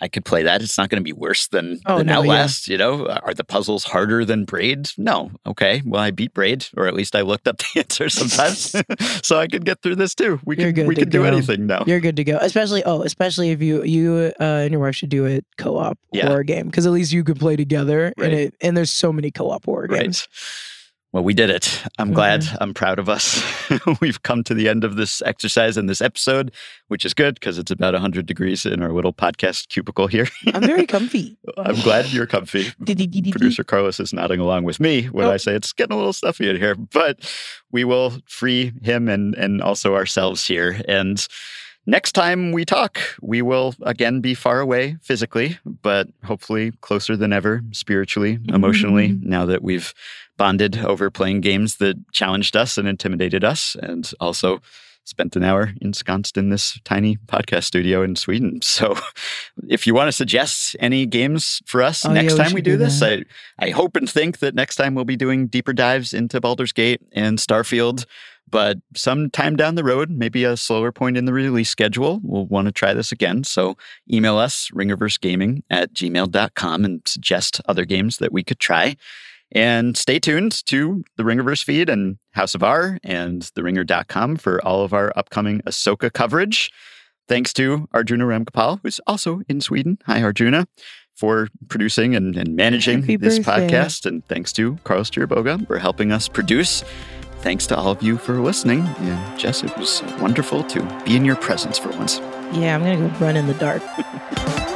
I could play that. It's not going to be worse than, Oh, than no, yeah. Outlast. You know, are the puzzles harder than Braid? No. Okay. Well, I beat Braid, or at least I looked up the answer sometimes, so I could get through this too. We You're can we can do go. anything now. You're good to go. Especially oh, especially if you you uh, and your wife should do a co-op Yeah. horror game because at least you could play together Right. and it and there's so many co-op horror games. Right. Well, we did it. I'm glad. Mm-hmm. I'm proud of us. We've come to the end of this exercise and this episode, which is good because it's about 100 degrees in our little podcast cubicle here. I'm very comfy. I'm glad you're comfy. Producer Carlos is nodding along with me when Oh. I say it's getting a little stuffy in here, but we will free him and and also ourselves here. And next time we talk, we will again be far away physically, but hopefully closer than ever spiritually, mm-hmm. emotionally. Now that we've bonded over playing games that challenged us and intimidated us, and also spent an hour ensconced in this tiny podcast studio in Sweden. So if you want to suggest any games for us Oh, next yeah, time we should do do this. I, I hope and think that next time we'll be doing deeper dives into Baldur's Gate and Starfield. But sometime down the road, maybe a slower point in the release schedule, we'll want to try this again. So email us, ringerversegaming at gmail.com, and suggest other games that we could try. And stay tuned to the Ringerverse feed and House of R and theringer.com for all of our upcoming Ahsoka coverage. Thanks to Arjuna Ramgopal, who's also in Sweden. Hi, Arjuna, for producing and, and managing Happy this birthday. podcast. And thanks to Carlos Chiriboga for helping us produce. Thanks to all of you for listening. And Jess, it was wonderful to be in your presence for once. Yeah, I'm gonna go run in the dark.